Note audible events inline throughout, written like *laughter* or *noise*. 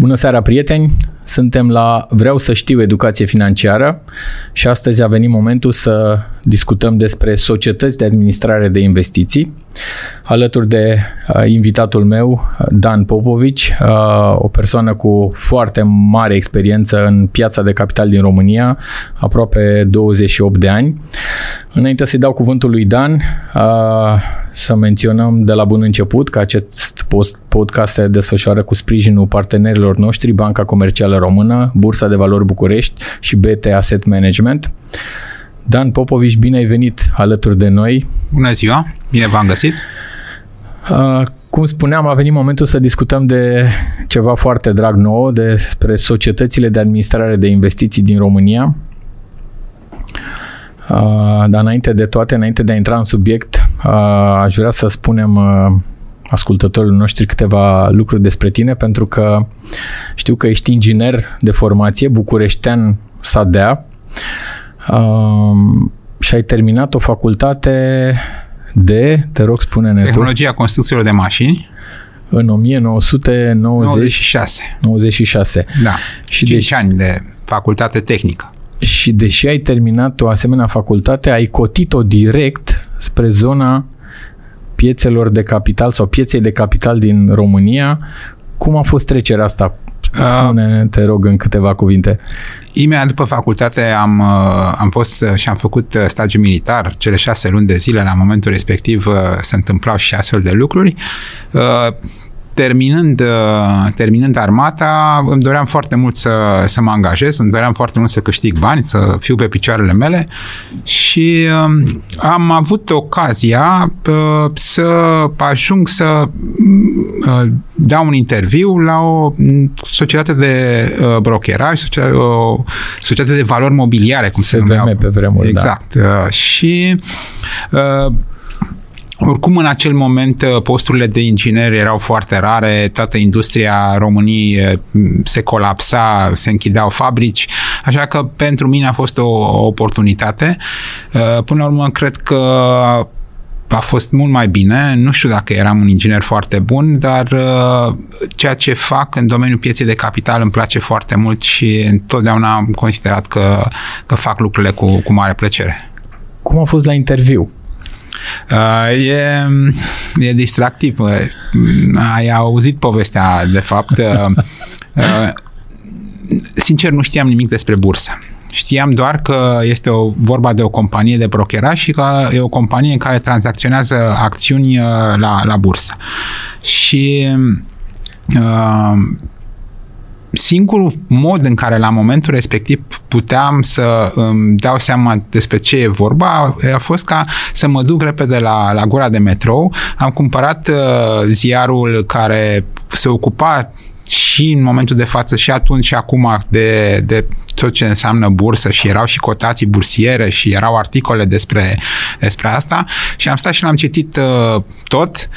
Bună seara, prieteni! Suntem la Vreau să știu educație financiară și astăzi a venit momentul să discutăm despre societăți de administrare de investiții. Alături de uh, invitatul meu, Dan Popovici, uh, o persoană cu foarte mare experiență în piața de capital din România, aproape 28 de ani. Înainte să-i dau cuvântul lui Dan, uh, să menționăm de la bun început că acest podcast se desfășoară cu sprijinul partenerilor noștri, Banca Comercială Română, Bursa de Valori București și BT Asset Management. Dan Popovici, bine ai venit alături de noi. Bună ziua, bine v-am găsit. Uh, cum spuneam, a venit momentul să discutăm de ceva foarte drag nou, despre societățile de administrare de investiții din România. Uh, dar înainte de toate, înainte de a intra în subiect, uh, aș vrea să spunem uh, ascultătorilor noștri câteva lucruri despre tine, pentru că știu că ești inginer de formație, bucureștean Sadea, și ai terminat o facultate de, te rog spune-ne Tehnologia tu, construcțiilor de mașini. În 1996. 96. Da, și 5 de, ani de facultate tehnică. Și deși ai terminat o asemenea facultate, ai cotit-o direct spre zona piețelor de capital sau pieței de capital din România. Cum a fost trecerea asta? Spune, te rog, în câteva cuvinte. Imediat după facultate am, uh, am fost uh, și am făcut uh, stagiu militar, cele șase luni de zile, la momentul respectiv se întâmplau și astfel de lucruri terminând, uh, terminând armata, îmi doream foarte mult să, să mă angajez, îmi doream foarte mult să câștig bani, să fiu pe picioarele mele și um, am avut ocazia uh, să ajung să uh, dau un interviu la o societate de brokeraj, o societate de valori mobiliare, cum se numea. pe vremuri, da. Exact. Da. Și oricum, în acel moment, uh, posturile de inginer erau foarte rare, toată industria României uh, se colapsa, se închideau fabrici, așa că pentru mine a fost o, o oportunitate. Uh, până la urmă, cred că a fost mult mai bine. Nu știu dacă eram un inginer foarte bun, dar ceea ce fac în domeniul pieței de capital îmi place foarte mult și întotdeauna am considerat că, că fac lucrurile cu, cu mare plăcere. Cum a fost la interviu? Uh, e, e distractiv. Ai auzit povestea, de fapt. Uh, uh, sincer, nu știam nimic despre bursă. Știam doar că este o, vorba de o companie de brokeraj și că e o companie în care tranzacționează acțiuni uh, la, la bursă. Și uh, singurul mod în care la momentul respectiv puteam să îmi dau seama despre ce e vorba a fost ca să mă duc repede la, la gura de metrou. Am cumpărat uh, ziarul care se ocupa și în momentul de față și atunci și acum de, de tot ce înseamnă bursă și erau și cotații bursiere și erau articole despre, despre asta și am stat și l-am citit uh, tot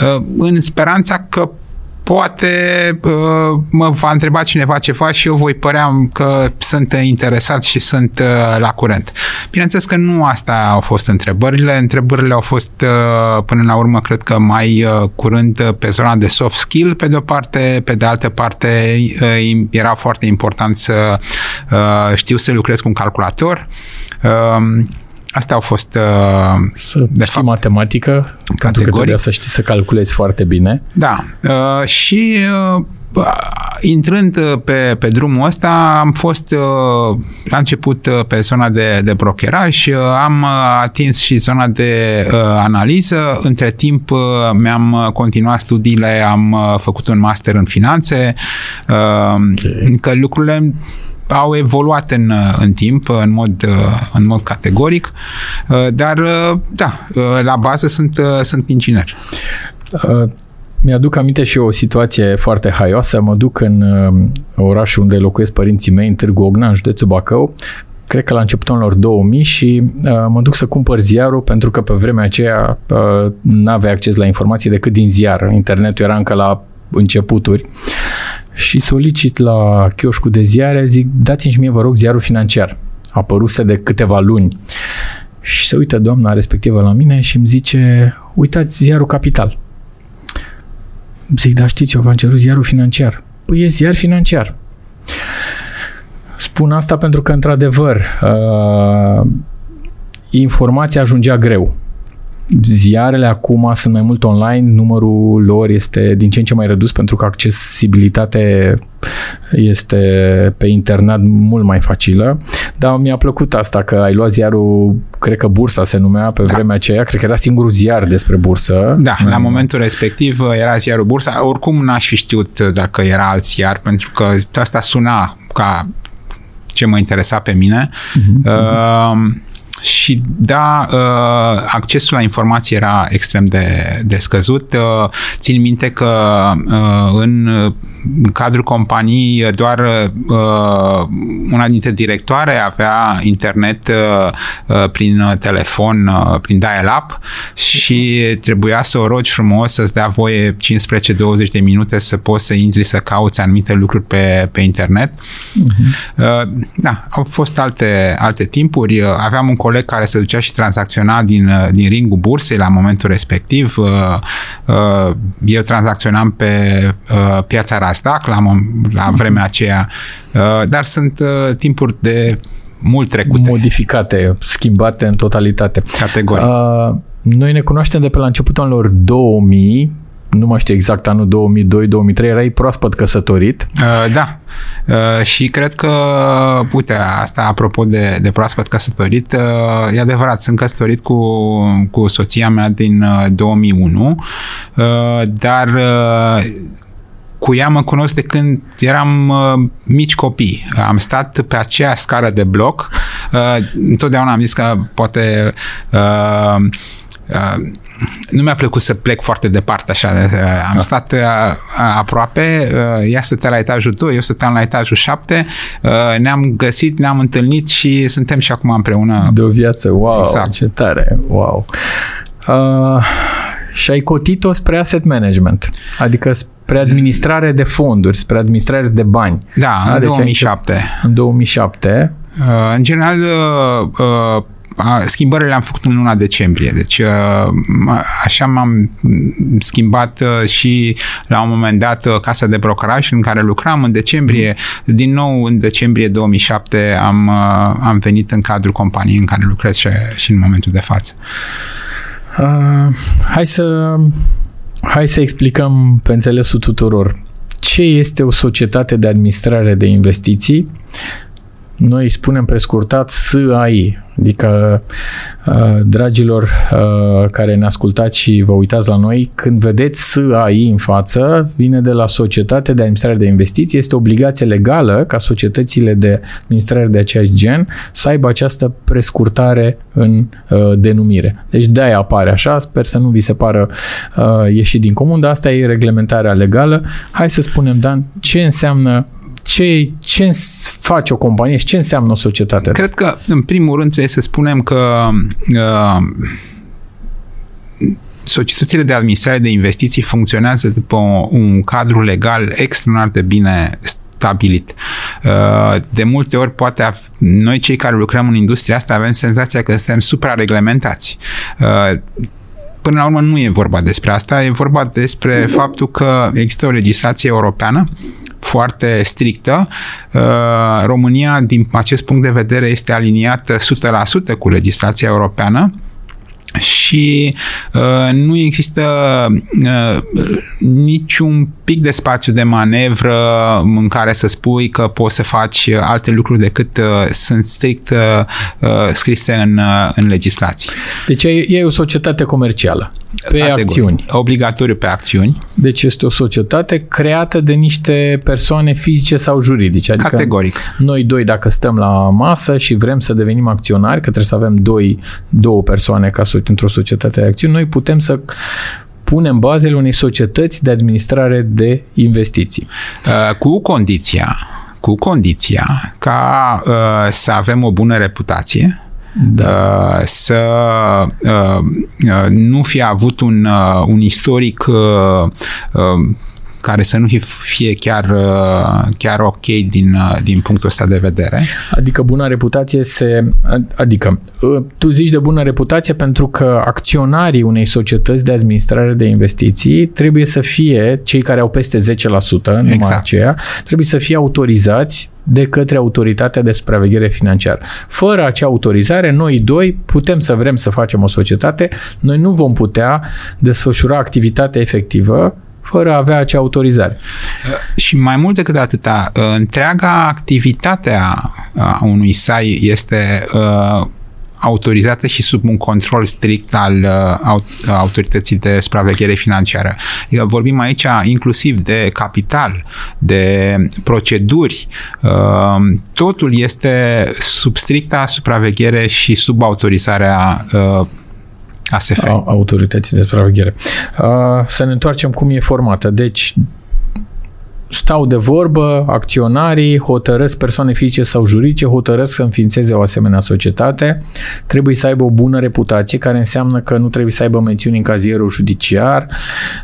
uh, în speranța că poate uh, mă va întreba cineva ceva și eu voi părea că sunt interesat și sunt uh, la curent. Bineînțeles că nu asta au fost întrebările. Întrebările au fost uh, până la urmă, cred că mai curând pe zona de soft skill, pe de o parte, pe de altă parte era foarte important să știu să lucrez cu un calculator. Astea au fost uh, Să de știi fapt, matematică, categorii. pentru că trebuia să știi să calculezi foarte bine. Da. Uh, și uh, intrând uh, pe, pe drumul ăsta, am fost uh, la început uh, pe zona de, de brokeraj, uh, am atins și zona de uh, analiză. Între timp uh, mi-am continuat studiile, am uh, făcut un master în finanțe, uh, okay. că lucrurile au evoluat în, în timp, în mod, în mod categoric, dar da, la bază sunt, sunt inginer. Mi-aduc aminte și o situație foarte haioasă. Mă duc în orașul unde locuiesc părinții mei, în Târgu Ogna, în județul Bacău, cred că la începutul anilor 2000 și uh, mă duc să cumpăr ziarul pentru că pe vremea aceea uh, nu aveai acces la informații decât din ziar. Internetul era încă la începuturi și solicit la chioșcul de ziare, zic, dați-mi și mie, vă rog, ziarul financiar. Apăruse de câteva luni. Și se uită doamna respectivă la mine și îmi zice, uitați ziarul Capital. Zic, da știți, eu v-am cerut ziarul financiar. Păi e ziar financiar. Spun asta pentru că, într-adevăr, uh, informația ajungea greu ziarele acum sunt mai mult online, numărul lor este din ce în ce mai redus pentru că accesibilitate este pe internet mult mai facilă, dar mi-a plăcut asta că ai luat ziarul, cred că Bursa se numea pe da. vremea aceea, cred că era singurul ziar despre bursă. Da, la momentul respectiv era ziarul Bursa, oricum n-aș fi știut dacă era alt ziar, pentru că asta suna ca ce mă interesa pe mine. Uh-huh. Uh, și da, uh, accesul la informație era extrem de, de scăzut. Uh, țin minte că uh, în cadrul companiei doar una dintre directoare avea internet prin telefon, prin dial-up și trebuia să o rogi frumos să-ți dea voie 15-20 de minute să poți să intri să cauți anumite lucruri pe, pe internet. Uh-huh. Da, au fost alte, alte timpuri. Aveam un coleg care se ducea și tranzacționa din, uh, din ringul bursei la momentul respectiv. Uh, uh, eu tranzacționam pe piața Rasdac la, la mhm. vremea aceea, dar sunt timpuri de mult trecute. Modificate, schimbate în totalitate. Categoric. Uh, noi ne cunoaștem de pe la începutul anilor 2000, nu mai știu exact anul 2002-2003, erai proaspăt căsătorit. Uh, da. Uh, și cred că, uite, asta apropo de, de proaspăt căsătorit, uh, e adevărat, sunt căsătorit cu, cu soția mea din uh, 2001, uh, dar uh, cu ea mă cunosc de când eram uh, mici copii. Am stat pe aceea scară de bloc. Uh, întotdeauna am zis că poate uh, uh, nu mi-a plăcut să plec foarte departe așa. Am da. stat uh, aproape, uh, ea stătea la etajul 2, eu stăteam la etajul 7, uh, ne-am găsit, ne-am întâlnit și suntem și acum împreună. De o viață, wow, exact. ce tare, wow. Uh, și ai cotit-o spre asset management, adică spre administrare de fonduri, spre administrare de bani. Da, în deci 2007. În 2007. Uh, în general, uh, uh, schimbările le-am făcut în luna decembrie, deci așa m-am schimbat și la un moment dat casa de brokeraj în care lucram în decembrie, din nou în decembrie 2007 am, am venit în cadrul companiei în care lucrez și, și în momentul de față. Uh, hai să hai să explicăm pe înțelesul tuturor ce este o societate de administrare de investiții noi spunem prescurtat SAI, adică uh, dragilor uh, care ne ascultați și vă uitați la noi, când vedeți SAI în față, vine de la Societate de Administrare de Investiții, este obligație legală ca societățile de administrare de același gen să aibă această prescurtare în uh, denumire. Deci de-aia apare așa, sper să nu vi se pară ieșit din comun, dar asta e reglementarea legală. Hai să spunem, Dan, ce înseamnă ce, ce face o companie și ce înseamnă o societate? Cred că, în primul rând, trebuie să spunem că uh, societățile de administrare de investiții funcționează după un cadru legal extraordinar de bine stabilit. Uh, de multe ori, poate noi cei care lucrăm în industria asta avem senzația că suntem suprareglementați. Uh, până la urmă nu e vorba despre asta, e vorba despre faptul că există o legislație europeană foarte strictă. Uh, România, din acest punct de vedere, este aliniată 100% cu legislația europeană și uh, nu există uh, niciun pic de spațiu de manevră în care să spui că poți să faci alte lucruri decât uh, sunt strict uh, uh scrise în, uh, în legislație. Deci e, e o societate comercială pe Categoric. acțiuni. Obligatoriu pe acțiuni. Deci este o societate creată de niște persoane fizice sau juridice. Adică Categoric. Noi doi, dacă stăm la masă și vrem să devenim acționari, că trebuie să avem doi, două persoane ca să într-o societate de acțiuni, noi putem să punem bazele unei societăți de administrare de investiții. Uh, cu condiția cu condiția ca uh, să avem o bună reputație, da. Uh, să uh, uh, nu fi avut un, un istoric care să nu fie chiar, uh, chiar ok din, uh, din punctul ăsta de vedere. Adică bună reputație se... Adică uh, tu zici de bună reputație pentru că acționarii unei societăți de administrare de investiții trebuie să fie cei care au peste 10%, numai exact. aceea, trebuie să fie autorizați de către autoritatea de supraveghere financiară. Fără acea autorizare, noi doi putem să vrem să facem o societate, noi nu vom putea desfășura activitatea efectivă fără a avea acea autorizare. Și mai mult decât atâta, întreaga activitate a unui SAI este uh, autorizată și sub un control strict al uh, autorității de supraveghere financiară. Adică vorbim aici inclusiv de capital, de proceduri. Uh, totul este sub stricta supraveghere și sub autorizarea uh, ASF. Autorității de supraveghere. Să ne întoarcem cum e formată. Deci, stau de vorbă, acționarii hotărăsc persoane fizice sau juridice, hotărăsc să înființeze o asemenea societate, trebuie să aibă o bună reputație, care înseamnă că nu trebuie să aibă mențiuni în cazierul judiciar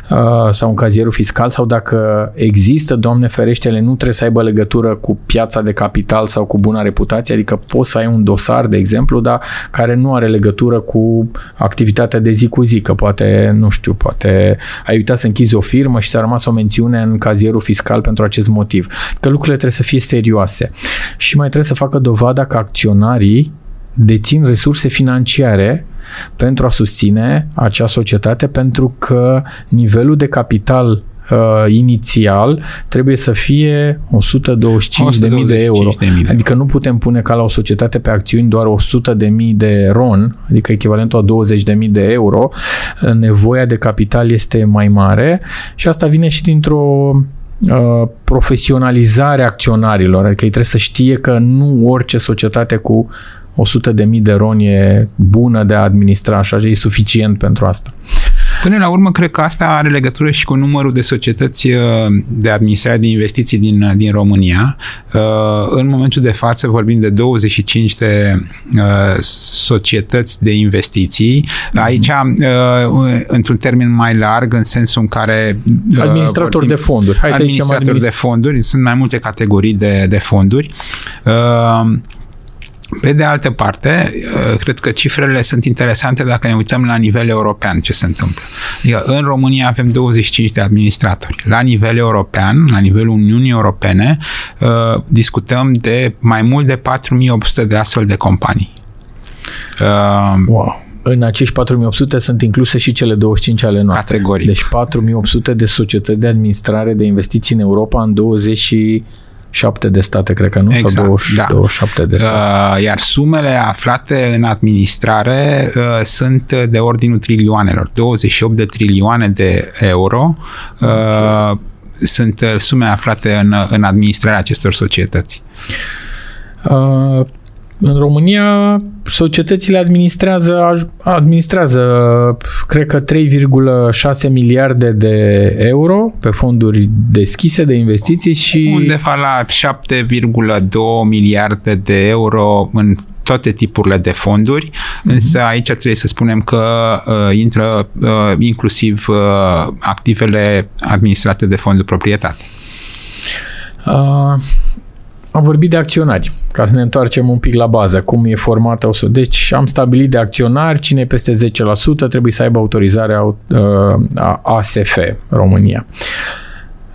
uh, sau în cazierul fiscal sau dacă există, Doamne ferește, nu trebuie să aibă legătură cu piața de capital sau cu bună reputație, adică poți să ai un dosar, de exemplu, dar care nu are legătură cu activitatea de zi cu zi, că poate, nu știu, poate ai uitat să închizi o firmă și s-a rămas o mențiune în cazierul fiscal fiscal pentru acest motiv. Că lucrurile trebuie să fie serioase. Și mai trebuie să facă dovada că acționarii dețin resurse financiare pentru a susține acea societate pentru că nivelul de capital uh, inițial trebuie să fie 125.000 de euro. De mii de adică nu putem pune ca la o societate pe acțiuni doar 100.000 de RON, adică echivalentul a 20.000 de euro. Nevoia de capital este mai mare și asta vine și dintr-o Uh, profesionalizare acționarilor, adică ei trebuie să știe că nu orice societate cu 100 de mii de roni e bună de a administra, așa e suficient pentru asta. Până la urmă, cred că asta are legătură și cu numărul de societăți uh, de administrare de investiții din, uh, din România. În momentul de față vorbim de 25 de societăți de investiții. Mhm. Aici, într-un termen mai larg, în sensul în care... Administratori de fonduri. Hai să zicem administratori de fonduri. Sunt mai multe categorii de, de fonduri. Pe de altă parte, uh, cred că cifrele sunt interesante dacă ne uităm la nivel european ce se întâmplă. Adică în România avem 25 de administratori. La nivel european, la nivelul Uniunii Europene, uh, discutăm de mai mult de 4800 de astfel de companii. Uh, wow în acești 4800 sunt incluse și cele 25 ale noastre. Categoric. Deci 4800 de societăți de administrare de investiții în Europa în 20 șapte de state, cred că nu? Exact, Sau 20, da. 27 de state. Uh, iar sumele aflate în administrare uh, sunt de ordinul trilioanelor. 28 de trilioane de euro uh, okay. sunt sume aflate în, în administrarea acestor societăți. Uh, în România, societățile administrează, administrează cred că 3,6 miliarde de euro pe fonduri deschise de investiții și... Undeva la 7,2 miliarde de euro în toate tipurile de fonduri, mm-hmm. însă aici trebuie să spunem că uh, intră uh, inclusiv uh, activele administrate de fonduri proprietate. Uh, am vorbit de acționari, ca să ne întoarcem un pic la bază, cum e formată o Deci am stabilit de acționari, cine e peste 10% trebuie să aibă autorizarea uh, a ASF România.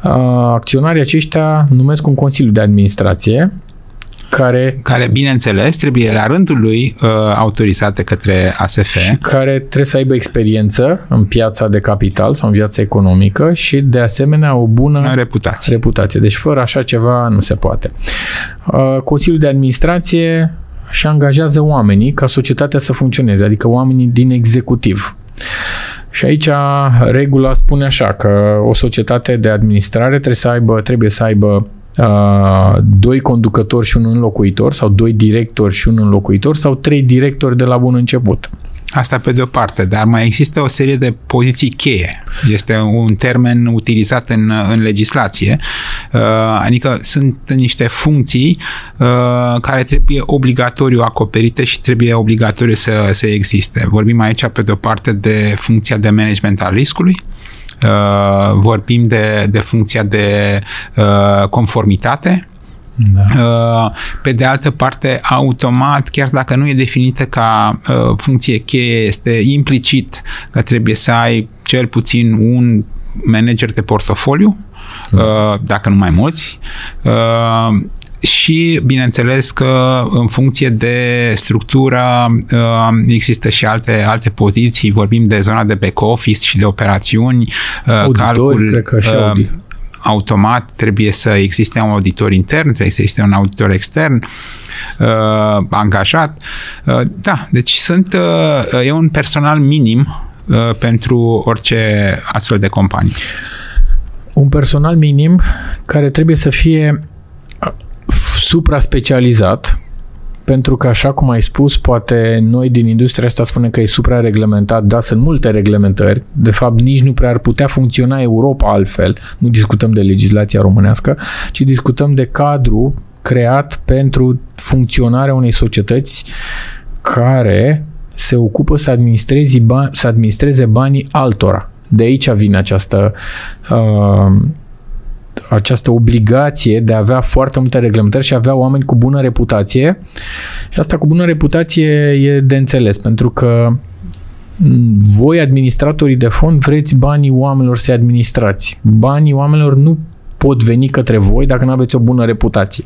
Uh, acționarii aceștia numesc un consiliu de administrație care... Care, bineînțeles, trebuie la rândul lui uh, autorizate către ASF. Și care trebuie să aibă experiență în piața de capital sau în viața economică și, de asemenea, o bună reputație. reputație. Deci, fără așa ceva, nu se poate. Uh, Consiliul de Administrație și angajează oamenii ca societatea să funcționeze, adică oamenii din executiv. Și aici regula spune așa că o societate de administrare trebuie să aibă, trebuie să aibă uh, doi conducători și un înlocuitor sau doi directori și un înlocuitor sau trei directori de la bun început. Asta pe de-o parte, dar mai există o serie de poziții cheie. Este un termen utilizat în, în legislație, uh, adică sunt niște funcții uh, care trebuie obligatoriu acoperite și trebuie obligatoriu să, să existe. Vorbim aici pe de-o parte de funcția de management al riscului, uh, vorbim de, de funcția de uh, conformitate, da. Uh, pe de altă parte, automat, chiar dacă nu e definită ca uh, funcție cheie, este implicit că trebuie să ai cel puțin un manager de portofoliu, da. dacă nu mai mulți, și, bineînțeles, că în funcție de structură există și alte, alte poziții, vorbim de zona de back office și de operațiuni, Auditori, calcul, cred că și audit automat trebuie să existe un auditor intern, trebuie să existe un auditor extern uh, angajat. Uh, da, deci sunt, uh, e un personal minim uh, pentru orice astfel de companie. Un personal minim care trebuie să fie uh, supra-specializat pentru că, așa cum ai spus, poate noi din industria asta spunem că e suprareglementat, dar sunt multe reglementări. De fapt, nici nu prea ar putea funcționa Europa altfel. Nu discutăm de legislația românească, ci discutăm de cadru creat pentru funcționarea unei societăți care se ocupă să, administreze, bani, să administreze banii altora. De aici vine această uh, această obligație de a avea foarte multe reglementări și a avea oameni cu bună reputație. Și asta cu bună reputație e de înțeles, pentru că voi, administratorii de fond, vreți banii oamenilor să administrați. Banii oamenilor nu pot veni către voi dacă nu aveți o bună reputație.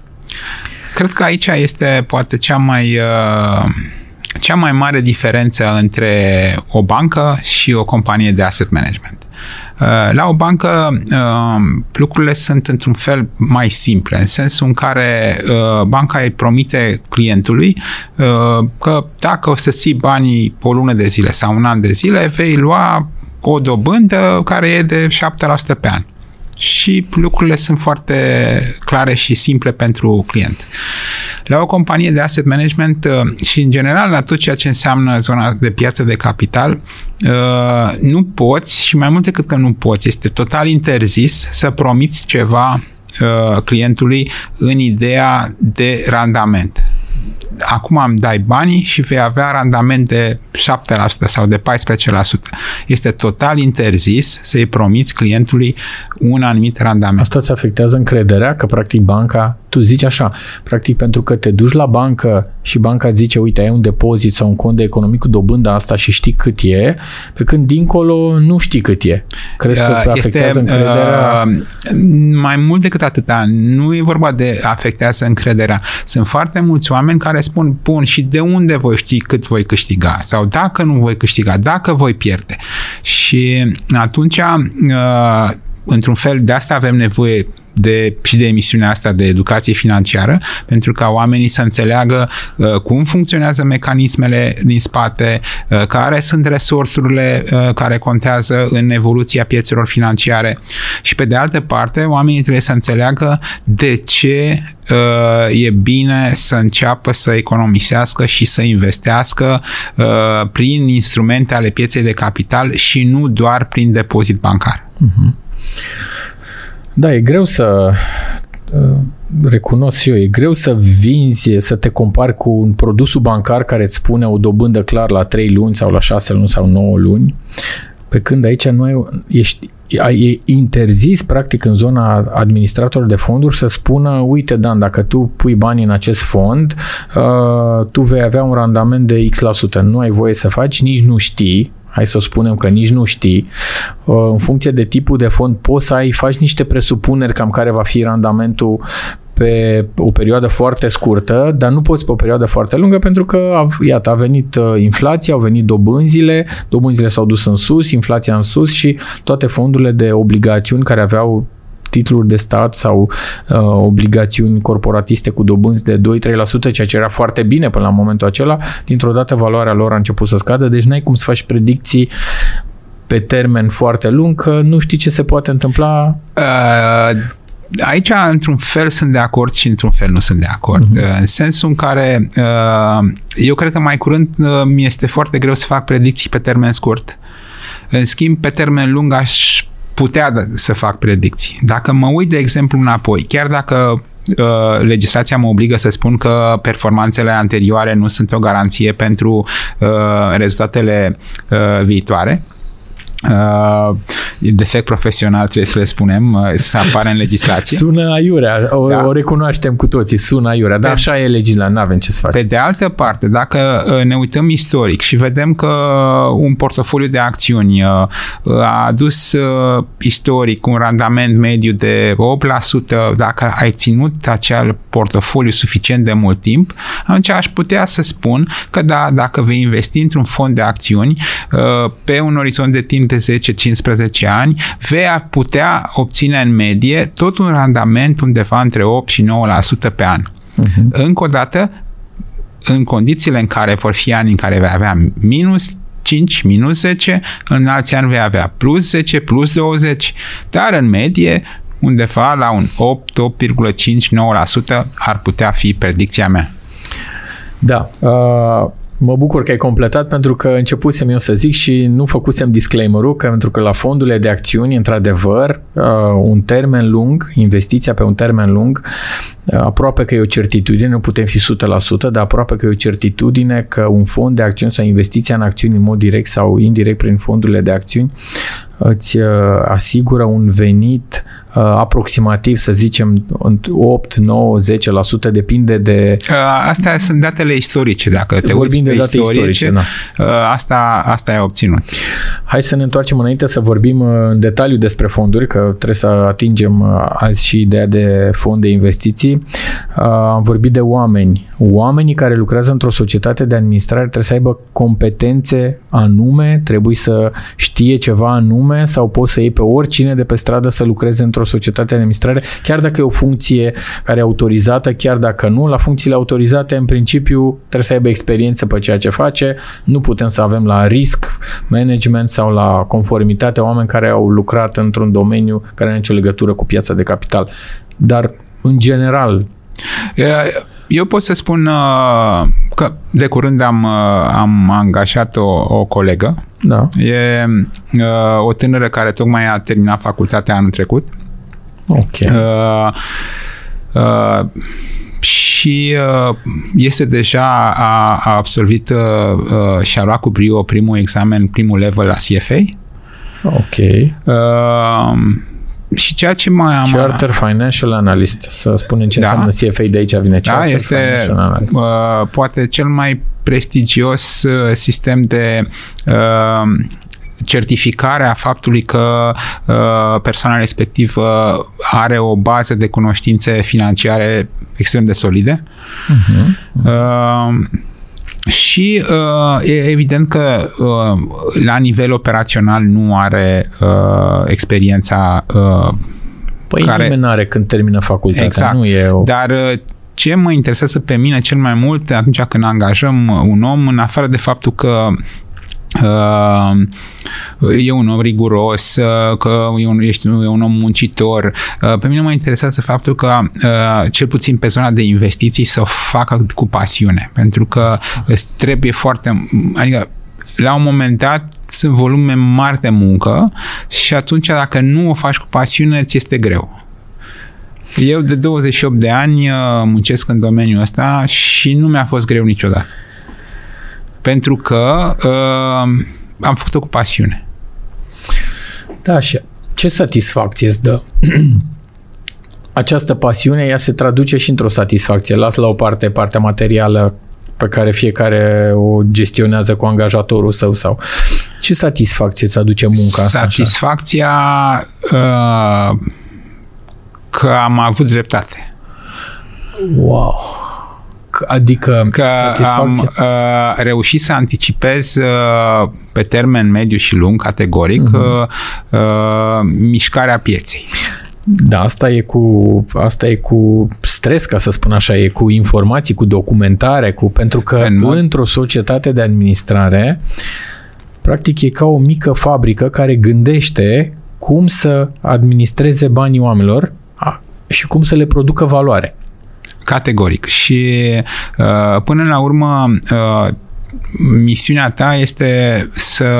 Cred că aici este poate cea mai uh, cea mai mare diferență între o bancă și o companie de asset management. Uh, la o bancă uh, lucrurile sunt într-un fel mai simple, în sensul în care uh, banca îi promite clientului că dacă o să ții banii o lună de zile sau un an de zile, vei lua o dobândă care e de 7% pe an și lucrurile sunt foarte clare și simple pentru client. La o companie de asset management uh, și în general la tot ceea ce înseamnă zona de piață de capital, uh, nu poți și mai mult decât că nu poți, este total interzis să promiți ceva uh, clientului în ideea de randament acum îmi dai banii și vei avea randament de 7% sau de 14%. Este total interzis să-i promiți clientului un anumit randament. Asta îți afectează încrederea că practic banca, tu zici așa, practic pentru că te duci la bancă și banca zice, uite, ai un depozit sau un cont de economic cu dobânda asta și știi cât e, pe când dincolo nu știi cât e. Crezi că te afectează este, încrederea? Uh, mai mult decât atâta. Nu e vorba de afectează încrederea. Sunt foarte mulți oameni care spun, bun, și de unde voi ști cât voi câștiga? Sau dacă nu voi câștiga, dacă voi pierde. Și atunci, uh, într-un fel, de asta avem nevoie de, și de emisiunea asta de educație financiară, pentru ca oamenii să înțeleagă uh, cum funcționează mecanismele din spate, uh, care sunt resorturile uh, care contează în evoluția piețelor financiare și pe de altă parte oamenii trebuie să înțeleagă de ce uh, e bine să înceapă să economisească și să investească uh, prin instrumente ale pieței de capital și nu doar prin depozit bancar. Uh-huh. Da, e greu să uh, recunosc și eu, e greu să vinzi, să te compari cu un produsul bancar care îți spune o dobândă clar la 3 luni sau la 6 luni sau 9 luni, pe când aici nu ai, ești, e interzis practic în zona administratorului de fonduri să spună, uite Dan, dacă tu pui bani în acest fond, uh, tu vei avea un randament de X%. la sută. Nu ai voie să faci, nici nu știi, hai să spunem că nici nu știi, uh, în funcție de tipul de fond poți să ai, faci niște presupuneri cam care va fi randamentul pe o perioadă foarte scurtă, dar nu poți pe o perioadă foarte lungă pentru că, iată, a venit uh, inflația, au venit dobânzile, dobânzile s-au dus în sus, inflația în sus și toate fondurile de obligațiuni care aveau titluri de stat sau uh, obligațiuni corporatiste cu dobânzi de 2-3%, ceea ce era foarte bine până la momentul acela, dintr-o dată valoarea lor a început să scadă, deci n-ai cum să faci predicții pe termen foarte lung, că nu știi ce se poate întâmpla. Uh, aici, într-un fel, sunt de acord și într-un fel nu sunt de acord. Uh-huh. În sensul în care uh, eu cred că mai curând uh, mi este foarte greu să fac predicții pe termen scurt. În schimb, pe termen lung aș putea da, să fac predicții. Dacă mă uit, de exemplu, înapoi, chiar dacă uh, legislația mă obligă să spun că performanțele anterioare nu sunt o garanție pentru uh, rezultatele uh, viitoare, Uh, defect profesional, trebuie să le spunem, uh, să apară în legislație. Sună aiurea, o, da. o recunoaștem cu toții, sună aiurea, dar așa e legislația, nu avem ce să facem. Pe de altă parte, dacă uh, ne uităm istoric și vedem că un portofoliu de acțiuni uh, a adus istoric un randament mediu de 8%, dacă ai ținut acel portofoliu suficient de mult timp, atunci aș putea să spun că da, dacă vei investi într-un fond de acțiuni pe un orizont de timp de 10-15 ani, vei putea obține în medie tot un randament undeva între 8 și 9% pe an. Uh-huh. Încă o dată, în condițiile în care vor fi ani în care vei avea minus 5, minus 10, în alți ani vei avea plus 10, plus 20, dar în medie undeva la un 8, 8,5, 9% ar putea fi predicția mea. Da. Uh, Mă bucur că ai completat pentru că începusem eu să zic și nu făcusem disclaimer-ul că pentru că la fondurile de acțiuni, într-adevăr, uh, un termen lung, investiția pe un termen lung, uh, aproape că e o certitudine, nu putem fi 100%, dar aproape că e o certitudine că un fond de acțiuni sau investiția în acțiuni în mod direct sau indirect prin fondurile de acțiuni îți uh, asigură un venit uh, aproximativ, să zicem, 8, 9, 10%, depinde de... Uh, astea sunt datele istorice, dacă te Vorbim uiți de date istorice, istorice da. asta, asta ai obținut. Hai să ne întoarcem înainte să vorbim în detaliu despre fonduri, că trebuie să atingem azi și ideea de fond de investiții. Am vorbit de oameni. Oamenii care lucrează într-o societate de administrare trebuie să aibă competențe anume, trebuie să știe ceva anume anume sau poți să iei pe oricine de pe stradă să lucreze într-o societate de administrare, chiar dacă e o funcție care e autorizată, chiar dacă nu, la funcțiile autorizate, în principiu, trebuie să aibă experiență pe ceea ce face, nu putem să avem la risc management sau la conformitate oameni care au lucrat într-un domeniu care nu are nicio legătură cu piața de capital. Dar, în general, eu pot să spun uh, că de curând am, uh, am angajat o, o colegă. Da. E uh, o tânără care tocmai a terminat facultatea anul trecut. Ok. Uh, uh, și uh, este deja, a, a absolvit uh, uh, și a luat cu brio primul examen, primul level la CFA. Ok. Uh, și ceea ce mai am... Charter Financial Analyst, să spunem ce da. înseamnă CFA, de aici vine da, Charter este Financial Analyst. Uh, poate cel mai prestigios uh, sistem de uh, certificare a faptului că uh, persoana respectivă are o bază de cunoștințe financiare extrem de solide. Uh-huh. Uh, și uh, e evident că uh, la nivel operațional nu are uh, experiența uh, Păi care... nimeni are când termină facultatea, exact. nu e o... Dar uh, ce mă interesează pe mine cel mai mult atunci când angajăm un om, în afară de faptul că Uh, e un om riguros, uh, că e un, ești e un om muncitor. Uh, pe mine mă interesează faptul că, cel puțin pe zona de investiții, să o facă cu pasiune, pentru că îți trebuie foarte... Adică, la un moment dat, sunt volume mari de muncă și atunci, dacă nu o faci cu pasiune, ți este greu. Eu de 28 de ani muncesc în domeniul ăsta și nu mi-a fost greu niciodată pentru că uh, am făcut-o cu pasiune. Da, și ce satisfacție îți dă? *clears throat* Această pasiune, ea se traduce și într-o satisfacție. Las la o parte partea materială pe care fiecare o gestionează cu angajatorul său sau ce satisfacție îți aduce munca asta? Satisfacția uh, că am avut dreptate. Wow! Adică că am uh, reușit să anticipez uh, pe termen mediu și lung, categoric, uh-huh. uh, uh, mișcarea pieței. Da, asta e cu asta e cu stres, ca să spun așa, e cu informații, cu documentare, cu pentru că în mod... într-o societate de administrare practic e ca o mică fabrică care gândește cum să administreze banii oamenilor și cum să le producă valoare. Categoric. Și uh, până la urmă uh, misiunea ta este să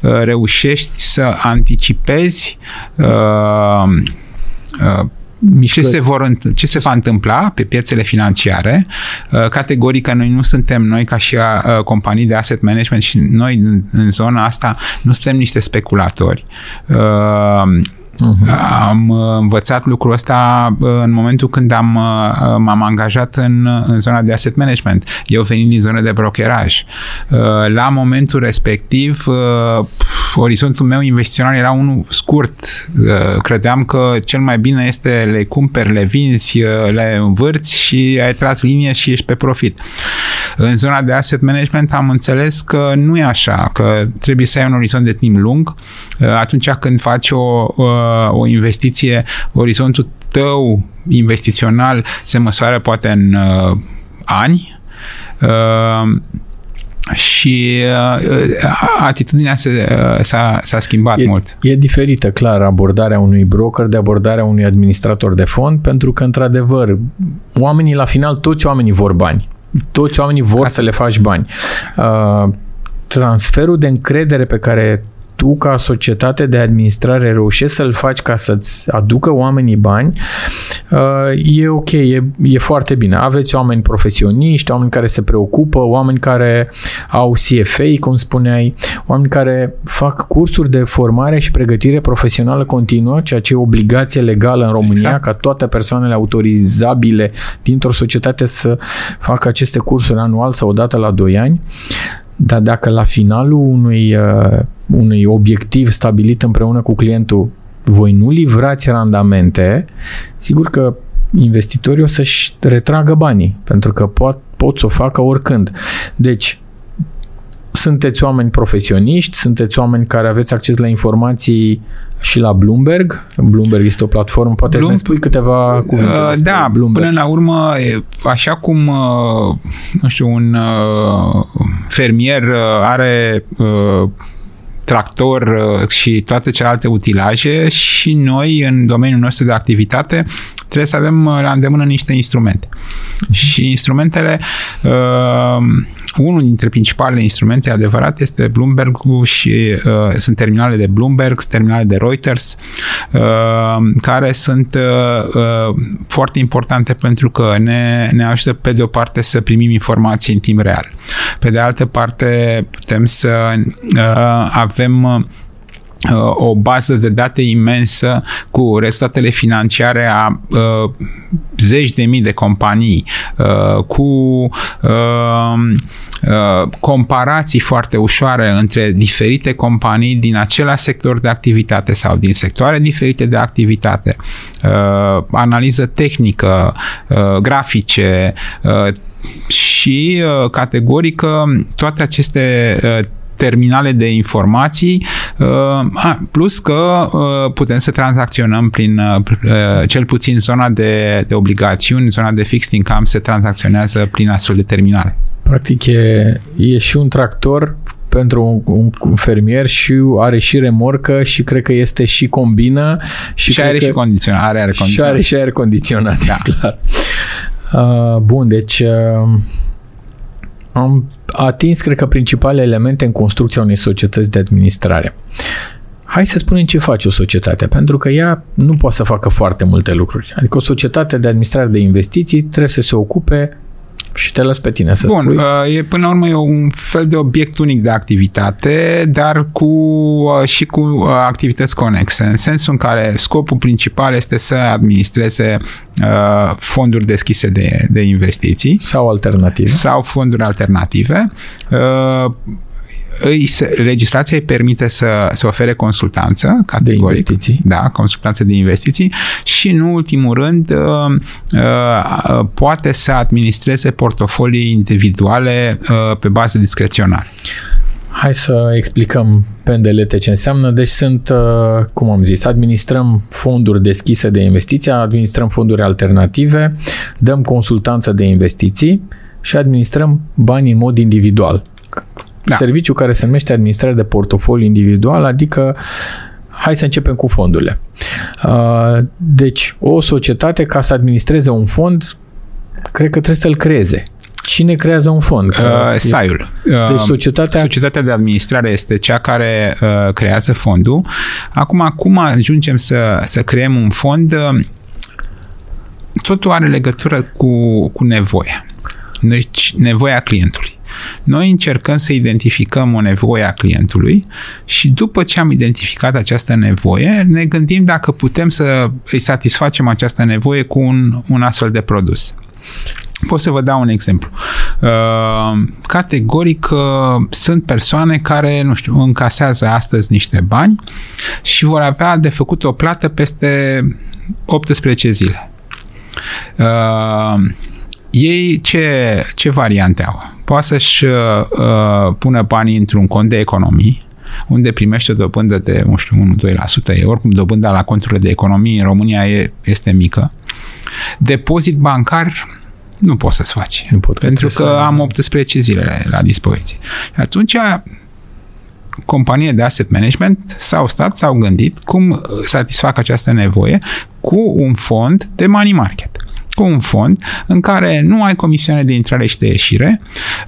uh, reușești să anticipezi ce se, vor, ce se va întâmpla pe piețele financiare. Uh, categoric noi nu suntem noi ca și uh, companii de asset management și noi în zona asta nu suntem niște speculatori. Uh, Uh-huh. Am învățat lucrul ăsta în momentul când am, m-am angajat în, în zona de asset management. Eu venind din zona de brokeraj. La momentul respectiv, orizontul meu investițional era unul scurt. Credeam că cel mai bine este le cumperi, le vinzi, le învârți și ai tras linie și ești pe profit. În zona de asset management am înțeles că nu e așa, că trebuie să ai un orizont de timp lung. Atunci când faci o o investiție, orizontul tău investițional se măsoară poate în uh, ani uh, și uh, atitudinea se, uh, s-a, s-a schimbat e, mult. E diferită, clar, abordarea unui broker de abordarea unui administrator de fond, pentru că, într-adevăr, oamenii, la final, toți oamenii vor bani. Toți oamenii vor să le faci bani. Uh, transferul de încredere pe care tu ca societate de administrare reușești să-l faci ca să-ți aducă oamenii bani, uh, e ok, e, e foarte bine. Aveți oameni profesioniști, oameni care se preocupă, oameni care au CFA, cum spuneai, oameni care fac cursuri de formare și pregătire profesională continuă, ceea ce e obligație legală în România, exact. ca toate persoanele autorizabile dintr-o societate să facă aceste cursuri anual sau odată la 2 ani. Dar dacă la finalul unui, uh, unui obiectiv stabilit împreună cu clientul voi nu livrați randamente, sigur că investitorii o să-și retragă banii, pentru că pot, pot să o facă oricând. Deci, sunteți oameni profesioniști, sunteți oameni care aveți acces la informații și la Bloomberg. Bloomberg este o platformă, poate Bloom... ne spui câteva cuvinte uh, Da, Bloomberg. până la urmă, așa cum, uh, nu știu, un uh, fermier uh, are uh, tractor uh, și toate celelalte utilaje și noi în domeniul nostru de activitate trebuie să avem uh, la îndemână niște instrumente. Uh-huh. Și instrumentele, uh, unul dintre principalele instrumente adevărat este Bloomberg și uh, sunt terminale de Bloomberg, terminale de Reuters, uh, care sunt uh, uh, foarte importante pentru că ne, ne ajută pe de o parte să primim informații în timp real. Pe de altă parte putem să uh, avem uh, o bază de date imensă cu rezultatele financiare a uh, zeci de mii de companii, uh, cu uh, uh, comparații foarte ușoare între diferite companii din același sector de activitate sau din sectoare diferite de activitate, uh, analiză tehnică, uh, grafice uh, și uh, categorică toate aceste uh, terminale de informații, uh, plus că uh, putem să tranzacționăm prin, uh, cel puțin zona de, de obligațiuni, zona de fixed income se tranzacționează prin astfel de terminale. Practic e, e și un tractor pentru un, un fermier și are și remorcă și cred că este și combină și, și are că, și condiționat, are aer condiționat. Și are și aer condiționat, da. clar. Uh, bun, deci uh, am atins, cred că, principalele elemente în construcția unei societăți de administrare. Hai să spunem ce face o societate, pentru că ea nu poate să facă foarte multe lucruri. Adică o societate de administrare de investiții trebuie să se ocupe și te las pe tine să Bun, spui. Uh, e până la urmă e un fel de obiect unic de activitate, dar cu uh, și cu uh, activități conexe, în sensul în care scopul principal este să administreze fonduri deschise de, de investiții. Sau alternative. Sau fonduri alternative îi, legislația îi permite să, să ofere consultanță categoric, de investiții. Da, consultanță de investiții și, în ultimul rând, uh, uh, poate să administreze portofolii individuale uh, pe bază discreționară. Hai să explicăm pendelete ce înseamnă. Deci sunt, cum am zis, administrăm fonduri deschise de investiții, administrăm fonduri alternative, dăm consultanță de investiții și administrăm bani în mod individual da. serviciu care se numește administrare de portofoliu individual, adică hai să începem cu fondurile. Uh, deci, o societate, ca să administreze un fond, cred că trebuie să-l creeze. Cine creează un fond? Uh, SAIul. Deci uh, societatea... societatea de administrare este cea care uh, creează fondul. Acum, cum ajungem să, să creăm un fond? Uh, totul are legătură cu, cu nevoia. Deci, nevoia clientului. Noi încercăm să identificăm o nevoie a clientului și după ce am identificat această nevoie, ne gândim dacă putem să îi satisfacem această nevoie cu un, un astfel de produs. Pot să vă dau un exemplu. Uh, categoric uh, sunt persoane care, nu știu, încasează astăzi niște bani și vor avea de făcut o plată peste 18 zile. Uh, ei ce, ce variante au? Poate să-și uh, pună banii într-un cont de economii, unde primește o dobândă de, nu știu, 1-2%. E oricum dobânda la conturile de economie în România e, este mică. Depozit bancar nu poți să-ți faci. Nu pot, pentru că să... am 18 zile la dispoziție. Atunci companie de asset management s-au stat, s-au gândit cum satisfac această nevoie cu un fond de money market cu un fond în care nu ai comisioane de intrare și de ieșire,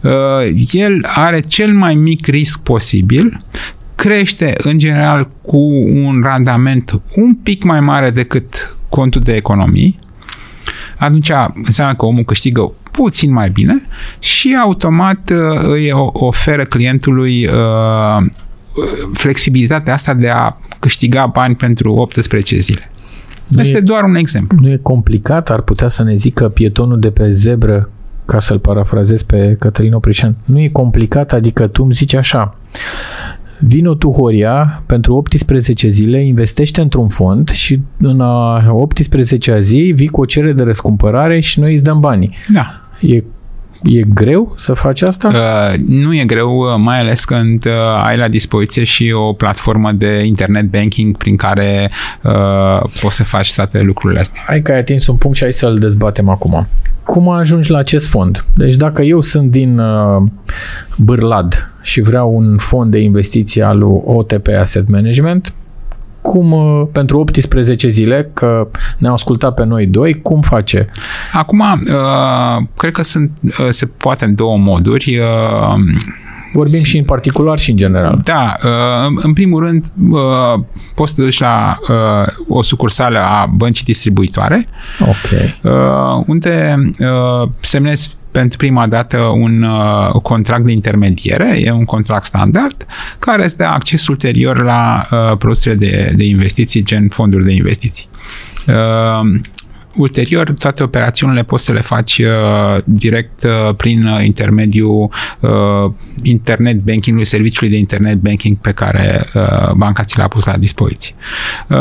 uh, el are cel mai mic risc posibil, crește în general cu un randament un pic mai mare decât contul de economii, atunci înseamnă că omul câștigă puțin mai bine și automat uh, îi oferă clientului uh, flexibilitatea asta de a câștiga bani pentru 18 zile. Nu este e, doar un exemplu. Nu e complicat? Ar putea să ne zică pietonul de pe zebră, ca să-l parafrazez pe Cătălin Oprișan, nu e complicat? Adică tu îmi zici așa, Vino tu, Horia, pentru 18 zile, investește într-un fond și în a 18-a zi vii cu o cerere de răscumpărare și noi îți dăm banii. Da. E E greu să faci asta? Uh, nu e greu, uh, mai ales când uh, ai la dispoziție și o platformă de internet banking prin care uh, poți să faci toate lucrurile astea. Hai că ai atins un punct și hai să-l dezbatem acum. Cum ajungi la acest fond? Deci dacă eu sunt din uh, Bârlad și vreau un fond de investiții al OTP Asset Management, cum uh, pentru 18 zile, că ne-au ascultat pe noi doi, cum face? Acum, uh, cred că sunt, uh, se poate în două moduri. Vorbim și în particular și în general. Da, în primul rând poți să te duci la o sucursală a băncii distribuitoare okay. unde semnezi pentru prima dată un uh, contract de intermediere, e un contract standard, care îți dă acces ulterior la uh, produsele de, de investiții, gen fonduri de investiții. Uh, ulterior, toate operațiunile poți să le faci uh, direct uh, prin uh, intermediul uh, internet bankingului, serviciului de internet banking pe care uh, banca ți l-a pus la dispoziție. Uh,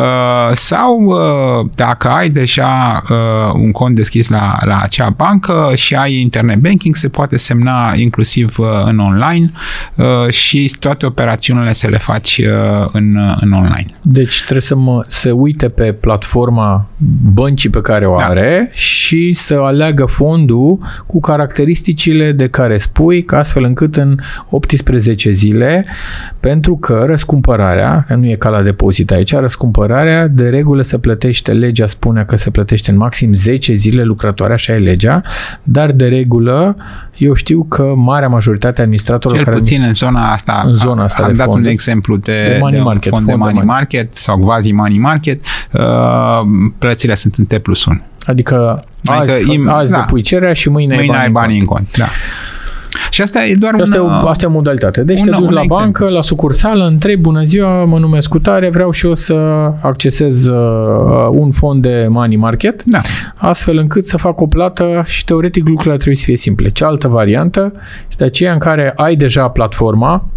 sau uh, dacă ai deja uh, un cont deschis la, la acea bancă și ai internet banking, se poate semna inclusiv uh, în online uh, și toate operațiunile să le faci uh, în, în online. Deci trebuie să mă, se uite pe platforma băncii pe care care o da. are și să aleagă fondul cu caracteristicile de care spui, ca astfel încât în 18 zile, pentru că răscumpărarea, că nu e ca la depozit aici, răscumpărarea de regulă se plătește, legea spune că se plătește în maxim 10 zile lucrătoare, așa e legea, dar de regulă eu știu că marea majoritate a administratorilor Cel care puțin în zona asta, în zona asta am de dat fonduri, un exemplu de, de, money market, de un fond, fond de money, money market sau quasi money market, uh, plățile sunt în T plus 1. Adică, adică azi, im, azi da. depui cererea și mâine, mâine ai bani, în cont. în cont. Da. Și asta e doar asta un... E, asta e o modalitate. Deci un, te duci la exemplu. bancă, la sucursală, întrebi, bună ziua, mă numesc Cutare, vreau și eu să accesez uh, un fond de money market, da. astfel încât să fac o plată și teoretic lucrurile trebuie să fie simple. Cealaltă variantă este aceea în care ai deja platforma,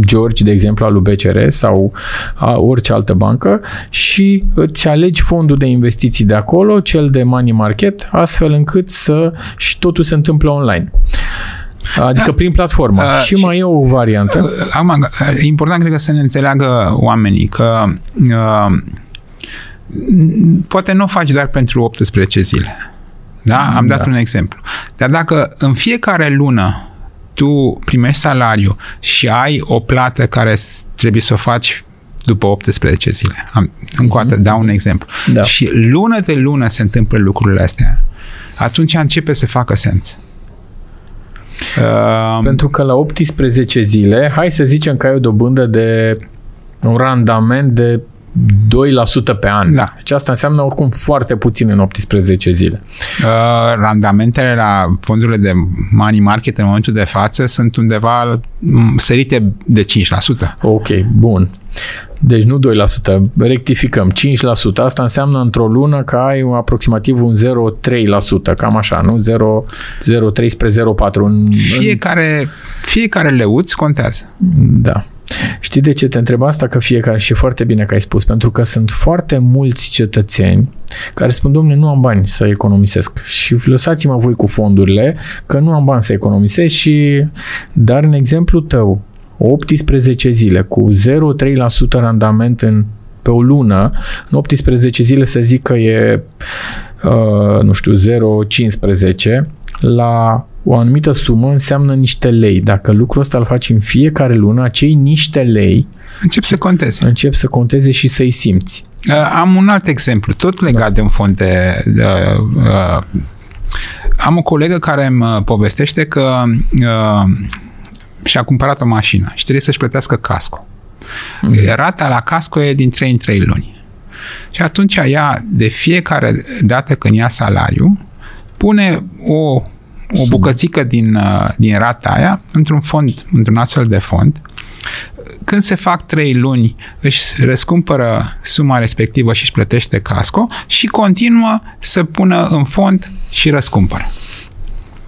George, de exemplu, al lui BCR sau a orice altă bancă și îți alegi fondul de investiții de acolo, cel de money market, astfel încât să și totul se întâmplă online. Adică da. prin platformă. Uh, și, și mai e o variantă. Uh, acum, uh, important cred că să ne înțeleagă oamenii că uh, poate nu o faci doar pentru 18 zile. Da? Am da. dat un exemplu. Dar dacă în fiecare lună tu primești salariu și ai o plată care trebuie să o faci după 18 zile. Am, încă o dată dau un exemplu. Da. Și lună de lună se întâmplă lucrurile astea. Atunci începe să facă sens. Uh, Pentru că la 18 zile, hai să zicem că ai o dobândă de un randament de 2% pe an. Da. Deci asta înseamnă oricum foarte puțin în 18 zile. Uh, randamentele la fondurile de money market în momentul de față sunt undeva m, sărite de 5%. Ok, bun. Deci nu 2%, rectificăm, 5%. Asta înseamnă într-o lună că ai aproximativ un 0,3%, cam așa, nu? 0, 0,3 spre 0,4. În, Fiecare, fiecare leuț contează. Da. Știi de ce te întreb asta? Că fiecare, și foarte bine că ai spus, pentru că sunt foarte mulți cetățeni care spun, domnule, nu am bani să economisesc și lăsați-mă voi cu fondurile, că nu am bani să economisesc și, dar în exemplu tău, 18 zile cu 0,3% randament în, pe o lună, în 18 zile să zic că e, uh, nu știu, 0,15, la o anumită sumă înseamnă niște lei. Dacă lucrul ăsta îl faci în fiecare lună, acei niște lei Încep să conteze. încep să conteze și să-i simți. Uh, am un alt exemplu, tot legat da. de un fond de... Uh, uh, am o colegă care îmi uh, povestește că uh, și-a cumpărat o mașină și trebuie să-și plătească casco. Mm. Rata la casco e din 3 în 3 luni. Și atunci ea, de fiecare dată când ia salariu, pune o o bucățică din, uh, din rata aia într-un fond, într-un astfel de fond. Când se fac trei luni, își răscumpără suma respectivă și își plătește casco și continuă să pună în fond și răscumpără.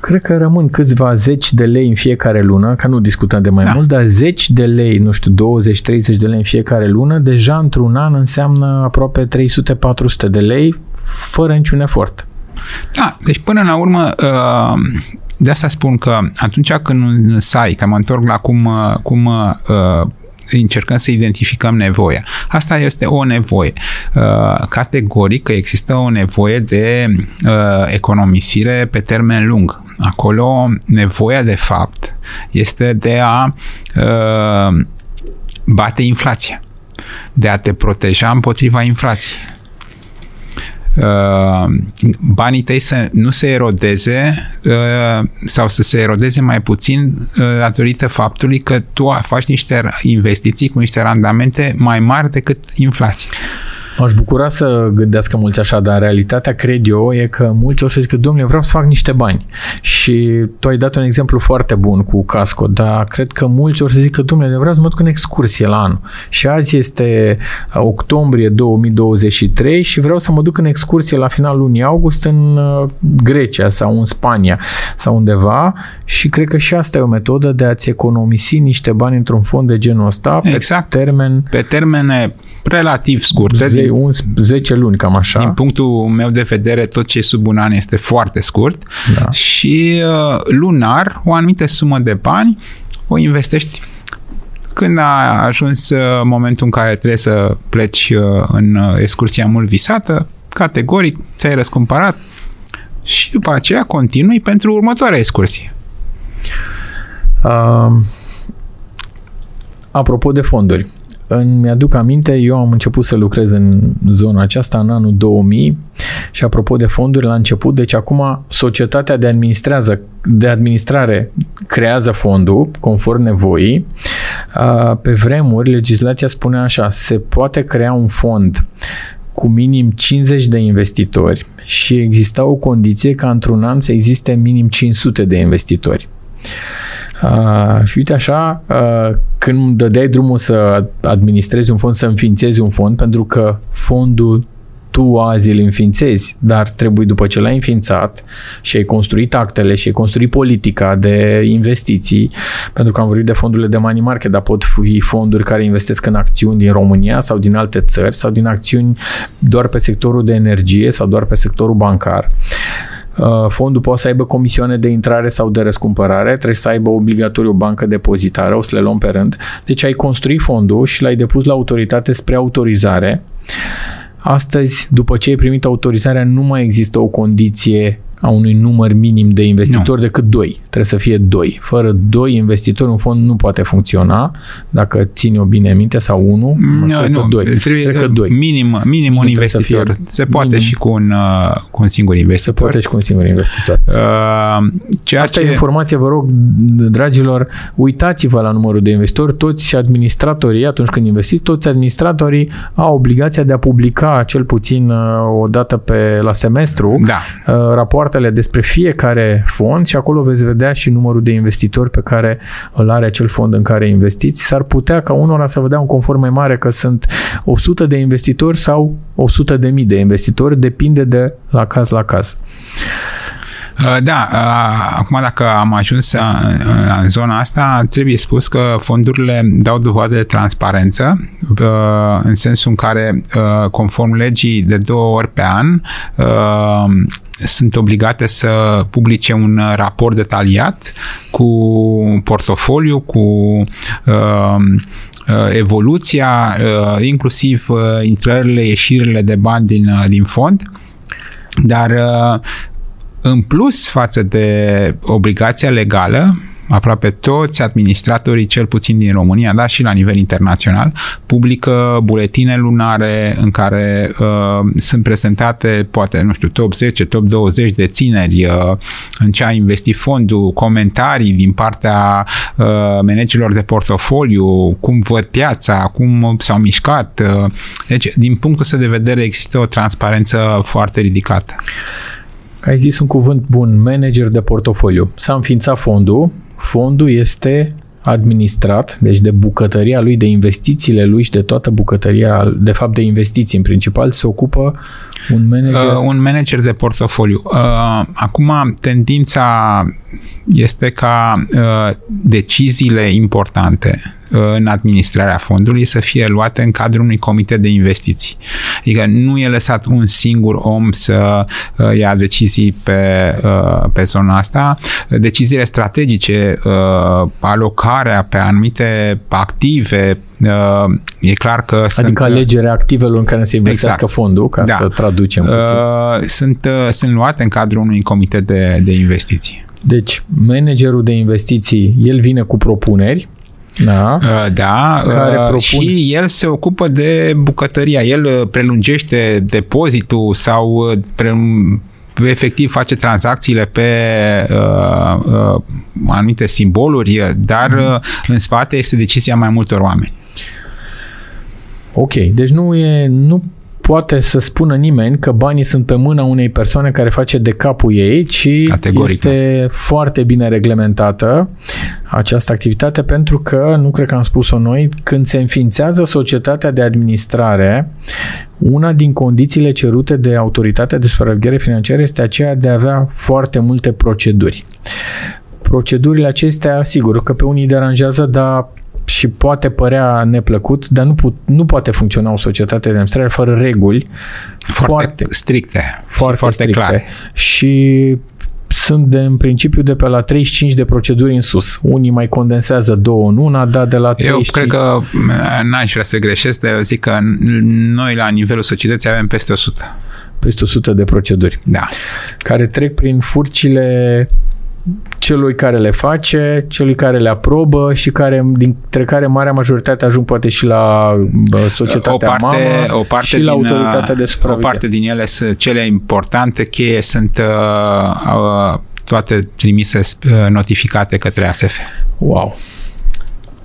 Cred că rămân câțiva zeci de lei în fiecare lună, că nu discutăm de mai da. mult, dar zeci de lei, nu știu, 20-30 de lei în fiecare lună, deja într-un an înseamnă aproape 300-400 de lei, fără niciun efort. Da, deci până la urmă, uh, de asta spun că atunci când în SAI, că mă întorc la cum, uh, cum uh, încercăm să identificăm nevoia. Asta este o nevoie. Categoric că există o nevoie de economisire pe termen lung. Acolo nevoia de fapt este de a bate inflația, de a te proteja împotriva inflației Uh, banii tăi să nu se erodeze uh, sau să se erodeze mai puțin uh, datorită faptului că tu faci niște investiții cu niște randamente mai mari decât inflația. M-aș bucura să gândească mulți așa, dar realitatea, cred eu, e că mulți o să zică, domnule, vreau să fac niște bani. Și tu ai dat un exemplu foarte bun cu casco, dar cred că mulți o să zică, domnule, vreau să mă duc în excursie la anul. Și azi este octombrie 2023 și vreau să mă duc în excursie la finalul lunii august în uh, Grecia sau în Spania sau undeva și cred că și asta e o metodă de a-ți economisi niște bani într-un fond de genul ăsta exact. pe termen... Pe termene relativ scurte. 10, 10 luni, cam așa. Din punctul meu de vedere, tot ce e sub un an este foarte scurt da. și uh, lunar, o anumită sumă de bani o investești când a ajuns uh, momentul în care trebuie să pleci uh, în uh, excursia mult visată, categoric, ți-ai răscumpărat și după aceea continui pentru următoarea excursie. Uh, apropo de fonduri, îmi aduc aminte, eu am început să lucrez în zona aceasta în anul 2000 și apropo de fonduri la început, deci acum societatea de, administrează, de administrare creează fondul conform nevoii. Pe vremuri, legislația spune așa, se poate crea un fond cu minim 50 de investitori și exista o condiție ca într-un an să existe minim 500 de investitori. Uh, și uite așa, uh, când dădeai drumul să administrezi un fond, să înființezi un fond, pentru că fondul tu azi îl înființezi, dar trebuie după ce l-ai înființat și ai construit actele și ai construit politica de investiții, pentru că am vorbit de fondurile de money market, dar pot fi fonduri care investesc în acțiuni din România sau din alte țări sau din acțiuni doar pe sectorul de energie sau doar pe sectorul bancar. Uh, fondul poate să aibă comisioane de intrare sau de răscumpărare, trebuie să aibă obligatoriu o bancă depozitară, o să le luăm pe rând. Deci ai construit fondul și l-ai depus la autoritate spre autorizare. Astăzi, după ce ai primit autorizarea, nu mai există o condiție a unui număr minim de investitori nu. decât doi. Trebuie să fie doi. Fără doi investitori, un fond nu poate funcționa, dacă ține o bine minte, sau unul. Nu, nu, doi. Trebuie că doi. Minim, minim un investitor. Se poate minim. și cu un, uh, cu un singur investitor. Se poate și cu un singur investitor. Uh, ceea Asta ce... e informație, vă rog, dragilor, uitați-vă la numărul de investitori. Toți administratorii, atunci când investiți, toți administratorii au obligația de a publica cel puțin uh, o dată pe, la semestru da. uh, rapoartele despre fiecare fond și acolo veți vedea și numărul de investitori pe care îl are acel fond în care investiți. S-ar putea ca unora să vă dea un confort mai mare că sunt 100 de investitori sau 100 de mii de investitori, depinde de la caz la caz. Uh, da, uh, acum dacă am ajuns uh, în zona asta, trebuie spus că fondurile dau dovadă de transparență, în sensul în care, conform legii, de două ori pe an, sunt obligate să publice un raport detaliat cu portofoliu, cu evoluția, inclusiv intrările, ieșirile de bani din, din fond. Dar în plus față de obligația legală, aproape toți administratorii, cel puțin din România, dar și la nivel internațional, publică buletine lunare în care uh, sunt prezentate, poate, nu știu, top 10, top 20 de țineri, uh, în ce a investit fondul, comentarii din partea uh, managerilor de portofoliu, cum văd piața, cum s-au mișcat. Uh, deci, din punctul ăsta de vedere, există o transparență foarte ridicată ai zis un cuvânt bun, manager de portofoliu. S-a înființat fondul, fondul este administrat, deci de bucătăria lui, de investițiile lui și de toată bucătăria, de fapt de investiții în principal, se ocupă un manager? Uh, un manager de portofoliu. Uh, acum, tendința este ca uh, deciziile importante în administrarea fondului să fie luate în cadrul unui comitet de investiții. Adică nu e lăsat un singur om să uh, ia decizii pe, uh, pe zona asta. Deciziile strategice, uh, alocarea pe anumite active, e clar că Adică sunt, alegerea activelor în care se investească exact. fondul, ca da. să traducem puțin. Sunt, sunt luate în cadrul unui comitet de, de investiții. Deci, managerul de investiții, el vine cu propuneri, da, uh, da care uh, propun... și el se ocupă de bucătăria. El uh, prelungește depozitul sau pre efectiv face tranzacțiile pe uh, uh, anumite simboluri, dar mm. în spate este decizia mai multor oameni. Ok, deci nu e, nu poate să spună nimeni că banii sunt pe mâna unei persoane care face de capul ei, ci Categoric. este foarte bine reglementată această activitate pentru că, nu cred că am spus-o noi, când se înființează societatea de administrare, una din condițiile cerute de autoritatea de supraveghere financiară este aceea de a avea foarte multe proceduri. Procedurile acestea, sigur că pe unii deranjează, dar și poate părea neplăcut, dar nu, put, nu poate funcționa o societate de administrare fără reguli foarte, foarte stricte. Foarte, foarte stricte. Clare. Și sunt de, în principiu de pe la 35 de proceduri în sus. Unii mai condensează două în una, dar de la 35... Eu cred că n-aș vrea să greșesc, dar eu zic că noi la nivelul societății avem peste 100. Peste 100 de proceduri. Da. Care trec prin furcile celui care le face, celui care le aprobă și care, dintre care marea majoritate ajung poate și la societatea o parte, mamă o parte și din, la autoritatea de supraveghere. O parte din ele sunt cele importante, cheie sunt uh, uh, toate trimise uh, notificate către ASF. Wow!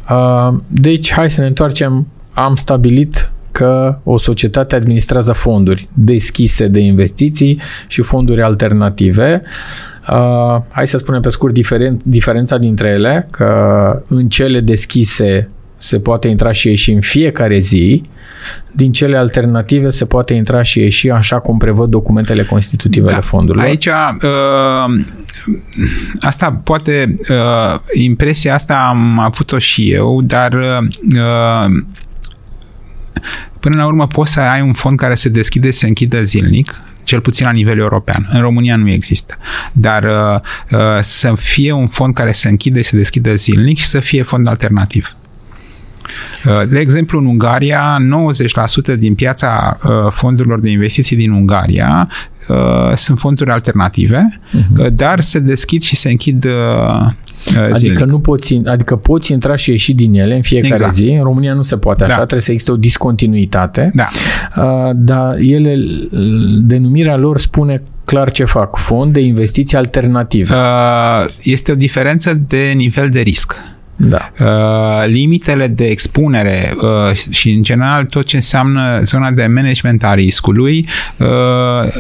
Uh, deci, hai să ne întoarcem. Am stabilit că o societate administrează fonduri deschise de investiții și fonduri alternative. Uh, hai să spunem pe scurt diferen- diferența dintre ele, că în cele deschise se poate intra și ieși în fiecare zi, din cele alternative se poate intra și ieși așa cum prevăd documentele constitutive da. ale fondurilor. Aici, uh, asta poate, uh, impresia asta am avut-o și eu, dar uh, până la urmă poți să ai un fond care se deschide, se închide zilnic, cel puțin la nivel european. În România nu există. Dar uh, uh, să fie un fond care se închide, se deschide zilnic și să fie fond alternativ. Uh, de exemplu, în Ungaria, 90% din piața uh, fondurilor de investiții din Ungaria uh, sunt fonduri alternative, uh-huh. dar se deschid și se închid Adică zilnic. nu poți, adică poți intra și ieși din ele în fiecare exact. zi. În România nu se poate așa, da. trebuie să existe o discontinuitate. Da. Uh, dar ele, denumirea lor spune clar ce fac. Fond de investiții alternative. Uh, este o diferență de nivel de risc. Da. Uh, limitele de expunere uh, și, în general, tot ce înseamnă zona de management a riscului uh,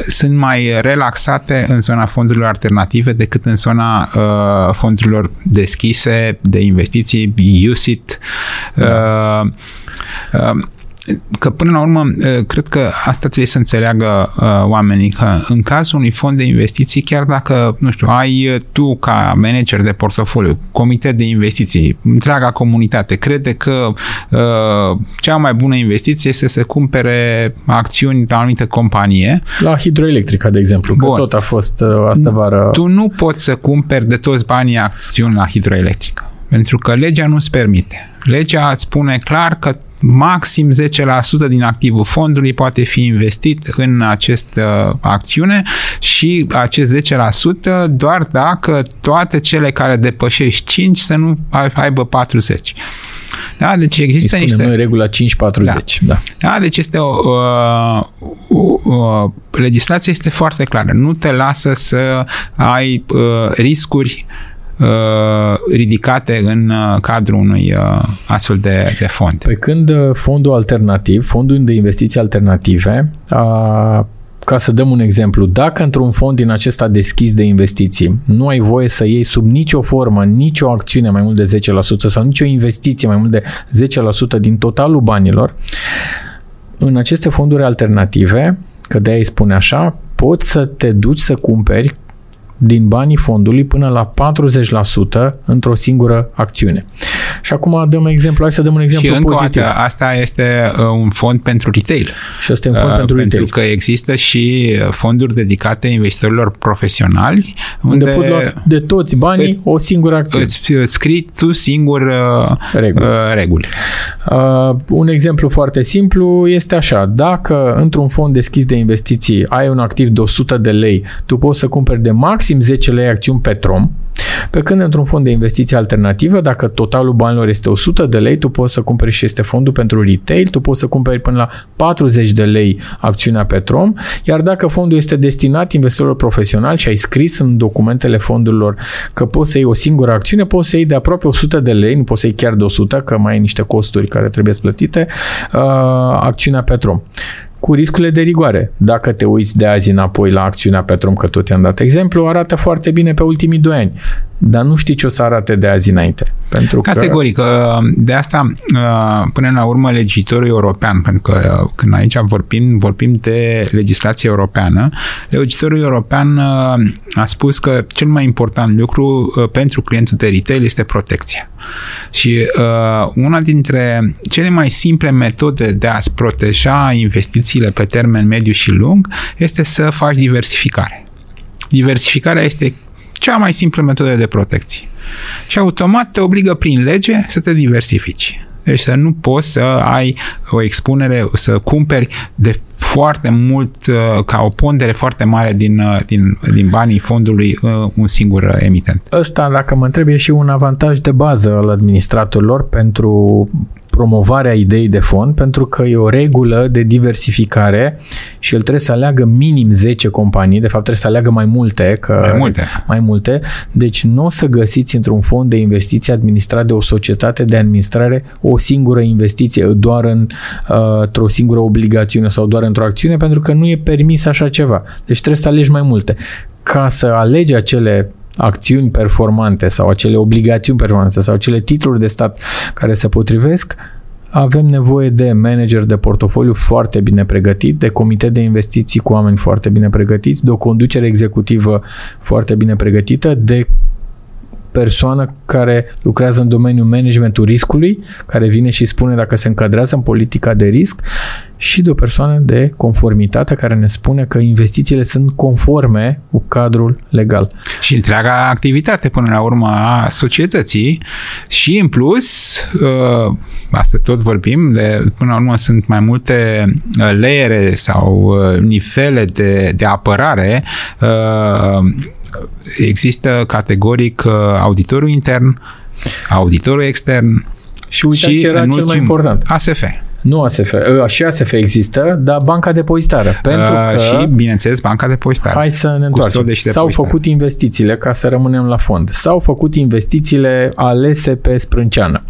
sunt mai relaxate în zona fondurilor alternative decât în zona uh, fondurilor deschise de investiții, USIT. Da. Uh, uh, că până la urmă, cred că asta trebuie să înțeleagă oamenii, că în cazul unui fond de investiții, chiar dacă, nu știu, ai tu ca manager de portofoliu, comitet de investiții, întreaga comunitate, crede că cea mai bună investiție este să cumpere acțiuni la o anumită companie. La hidroelectrica, de exemplu, Bun. că tot a fost asta vară. Tu nu poți să cumperi de toți banii acțiuni la hidroelectrică, pentru că legea nu-ți permite. Legea îți spune clar că maxim 10% din activul fondului poate fi investit în această uh, acțiune și acest 10% doar dacă toate cele care depășești 5 să nu aibă 40. Da, deci există Îi niște... noi regula 5-40. Da. Da. da, deci este o, o, o, o legislație este foarte clară. Nu te lasă să ai uh, riscuri Uh, ridicate în uh, cadrul unui uh, astfel de, de fond. Pe când fondul alternativ, fondul de investiții alternative, a ca să dăm un exemplu, dacă într-un fond din acesta deschis de investiții nu ai voie să iei sub nicio formă, nicio acțiune mai mult de 10% sau nicio investiție mai mult de 10% din totalul banilor, în aceste fonduri alternative, că de-aia îi spune așa, poți să te duci să cumperi din banii fondului până la 40% într-o singură acțiune. Și acum dăm exemplu, hai să dăm un exemplu și încă pozitiv. Dată, asta este uh, un fond pentru retail. Și asta e un fond uh, pentru retail. Pentru că există și fonduri dedicate investitorilor profesionali unde, unde pot lua de toți banii îți, o singură acțiune. Îți scrii tu singur uh, reguli. Uh, reguli. Uh, un exemplu foarte simplu este așa. Dacă într-un fond deschis de investiții ai un activ de 100 de lei, tu poți să cumperi de maxim 10 lei acțiuni pe trom, pe când într-un fond de investiții alternativă, dacă totalul banilor este 100 de lei, tu poți să cumperi și este fondul pentru retail, tu poți să cumperi până la 40 de lei acțiunea Petrom, iar dacă fondul este destinat investitorilor profesionali și ai scris în documentele fondurilor că poți să iei o singură acțiune, poți să iei de aproape 100 de lei, nu poți să iei chiar de 100, că mai ai niște costuri care trebuie plătite, uh, acțiunea Petrom cu riscurile de rigoare. Dacă te uiți de azi înapoi la acțiunea Petrom, că tot i-am dat exemplu, arată foarte bine pe ultimii doi ani dar nu știi ce o să arate de azi înainte. Pentru Categoric. Că... De asta, uh, până la urmă, legitorul european, pentru că uh, când aici vorbim, vorbim de legislație europeană, legitorul european uh, a spus că cel mai important lucru pentru clientul de retail este protecția. Și uh, una dintre cele mai simple metode de a-ți proteja investițiile pe termen mediu și lung este să faci diversificare. Diversificarea este cea mai simplă metodă de protecție. Și automat te obligă prin lege să te diversifici. Deci să nu poți să ai o expunere, să cumperi de foarte mult, uh, ca o pondere foarte mare din, uh, din, din banii fondului uh, un singur emitent. Ăsta, dacă mă întreb, e și un avantaj de bază al administratorilor pentru promovarea ideii de fond, pentru că e o regulă de diversificare și el trebuie să aleagă minim 10 companii, de fapt trebuie să aleagă mai multe, că mai multe. Mai multe. Deci nu o să găsiți într-un fond de investiții administrat de o societate de administrare o singură investiție, doar în, uh, într-o singură obligațiune sau doar într-o acțiune, pentru că nu e permis așa ceva. Deci trebuie să alegi mai multe. Ca să alegi acele acțiuni performante sau acele obligațiuni performante sau acele titluri de stat care se potrivesc, avem nevoie de manager de portofoliu foarte bine pregătit, de comitet de investiții cu oameni foarte bine pregătiți, de o conducere executivă foarte bine pregătită, de persoană care lucrează în domeniul managementului riscului, care vine și spune dacă se încadrează în politica de risc și de o persoană de conformitate care ne spune că investițiile sunt conforme cu cadrul legal. Și întreaga activitate până la urmă a societății și în plus, uh, asta tot vorbim, de, până la urmă sunt mai multe uh, leere sau uh, nivele de, de apărare există categoric auditorul intern, auditorul extern și, uite, și ce era cel ultim, mai important. ASF. Nu ASF, ă, și ASF există, dar banca depozitară. Pentru uh, că, și, bineînțeles, banca depozitară. Hai să ne întoarcem. S-au făcut investițiile, ca să rămânem la fond. S-au făcut investițiile alese pe sprânceană.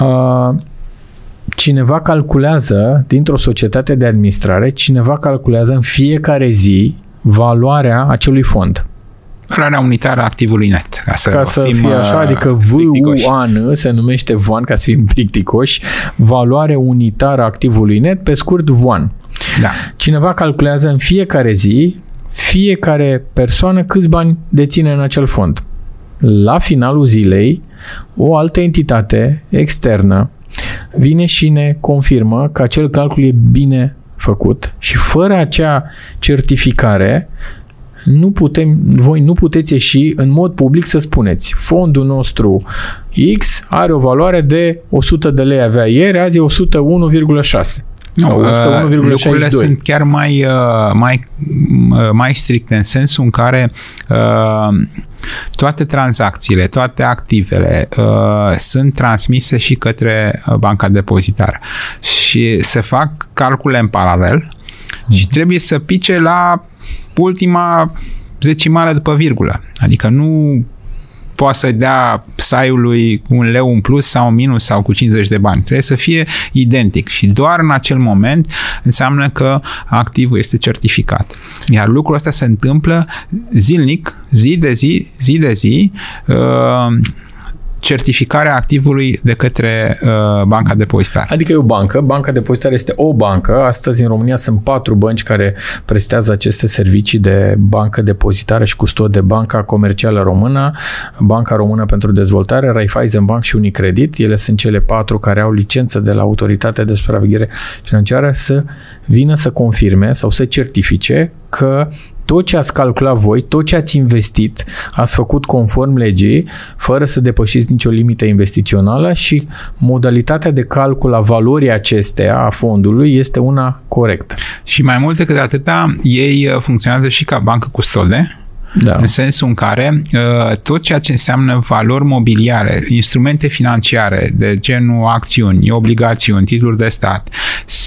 Uh, cineva calculează, dintr-o societate de administrare, cineva calculează în fiecare zi valoarea acelui fond. Valoarea unitară a activului net. Ca să, ca să fim fie așa, uh, adică VUAN se numește VUAN ca să fim plicticoși, valoare unitară a activului net, pe scurt VUAN. Da. Cineva calculează în fiecare zi fiecare persoană câți bani deține în acel fond. La finalul zilei, o altă entitate externă vine și ne confirmă că acel calcul e bine făcut și fără acea certificare nu putem, voi nu puteți ieși în mod public să spuneți fondul nostru X are o valoare de 100 de lei avea ieri, azi e 101,6. Nu, uh, lucrurile sunt chiar mai, uh, mai, uh, mai stricte în sensul în care toate tranzacțiile, toate activele sunt transmise și către banca depozitară și se fac calcule în paralel și mhm. trebuie să pice la ultima zecimare după virgulă. Adică nu poate să dea saiului un leu în plus sau un minus sau cu 50 de bani. Trebuie să fie identic și doar în acel moment înseamnă că activul este certificat. Iar lucrul ăsta se întâmplă zilnic, zi de zi, zi de zi, uh, certificarea activului de către uh, banca depozitară. Adică e o bancă, banca depozitară este o bancă. Astăzi în România sunt patru bănci care prestează aceste servicii de bancă depozitară și custod de Banca Comercială Română, Banca Română pentru Dezvoltare, Raiffeisen Bank și Unicredit. Ele sunt cele patru care au licență de la Autoritatea de Supraveghere Financiară să vină să confirme sau să certifice că tot ce ați calculat voi, tot ce ați investit, ați făcut conform legii, fără să depășiți nicio limită investițională și modalitatea de calcul a valorii acesteia, a fondului, este una corectă. Și mai mult decât atâta, ei uh, funcționează și ca bancă custode, da. în sensul în care uh, tot ceea ce înseamnă valori mobiliare, instrumente financiare de genul acțiuni, obligațiuni, titluri de stat,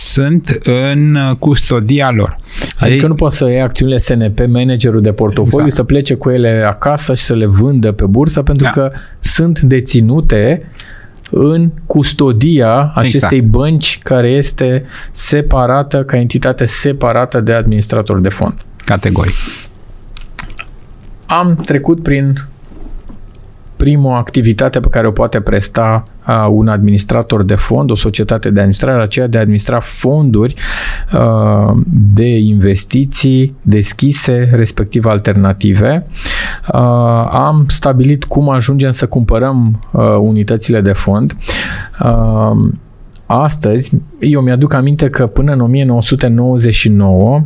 sunt în custodia lor. Adică Ei, nu poți să iei acțiunile SNP, managerul de portofoliu, exact. să plece cu ele acasă și să le vândă pe bursă, pentru da. că sunt deținute în custodia acestei exact. bănci care este separată, ca entitate separată de administrator de fond. Categoric. Am trecut prin prima activitate pe care o poate presta uh, un administrator de fond, o societate de administrare, aceea de a administra fonduri uh, de investiții deschise, respectiv alternative. Uh, am stabilit cum ajungem să cumpărăm uh, unitățile de fond. Uh, astăzi, eu mi-aduc aminte că până în 1999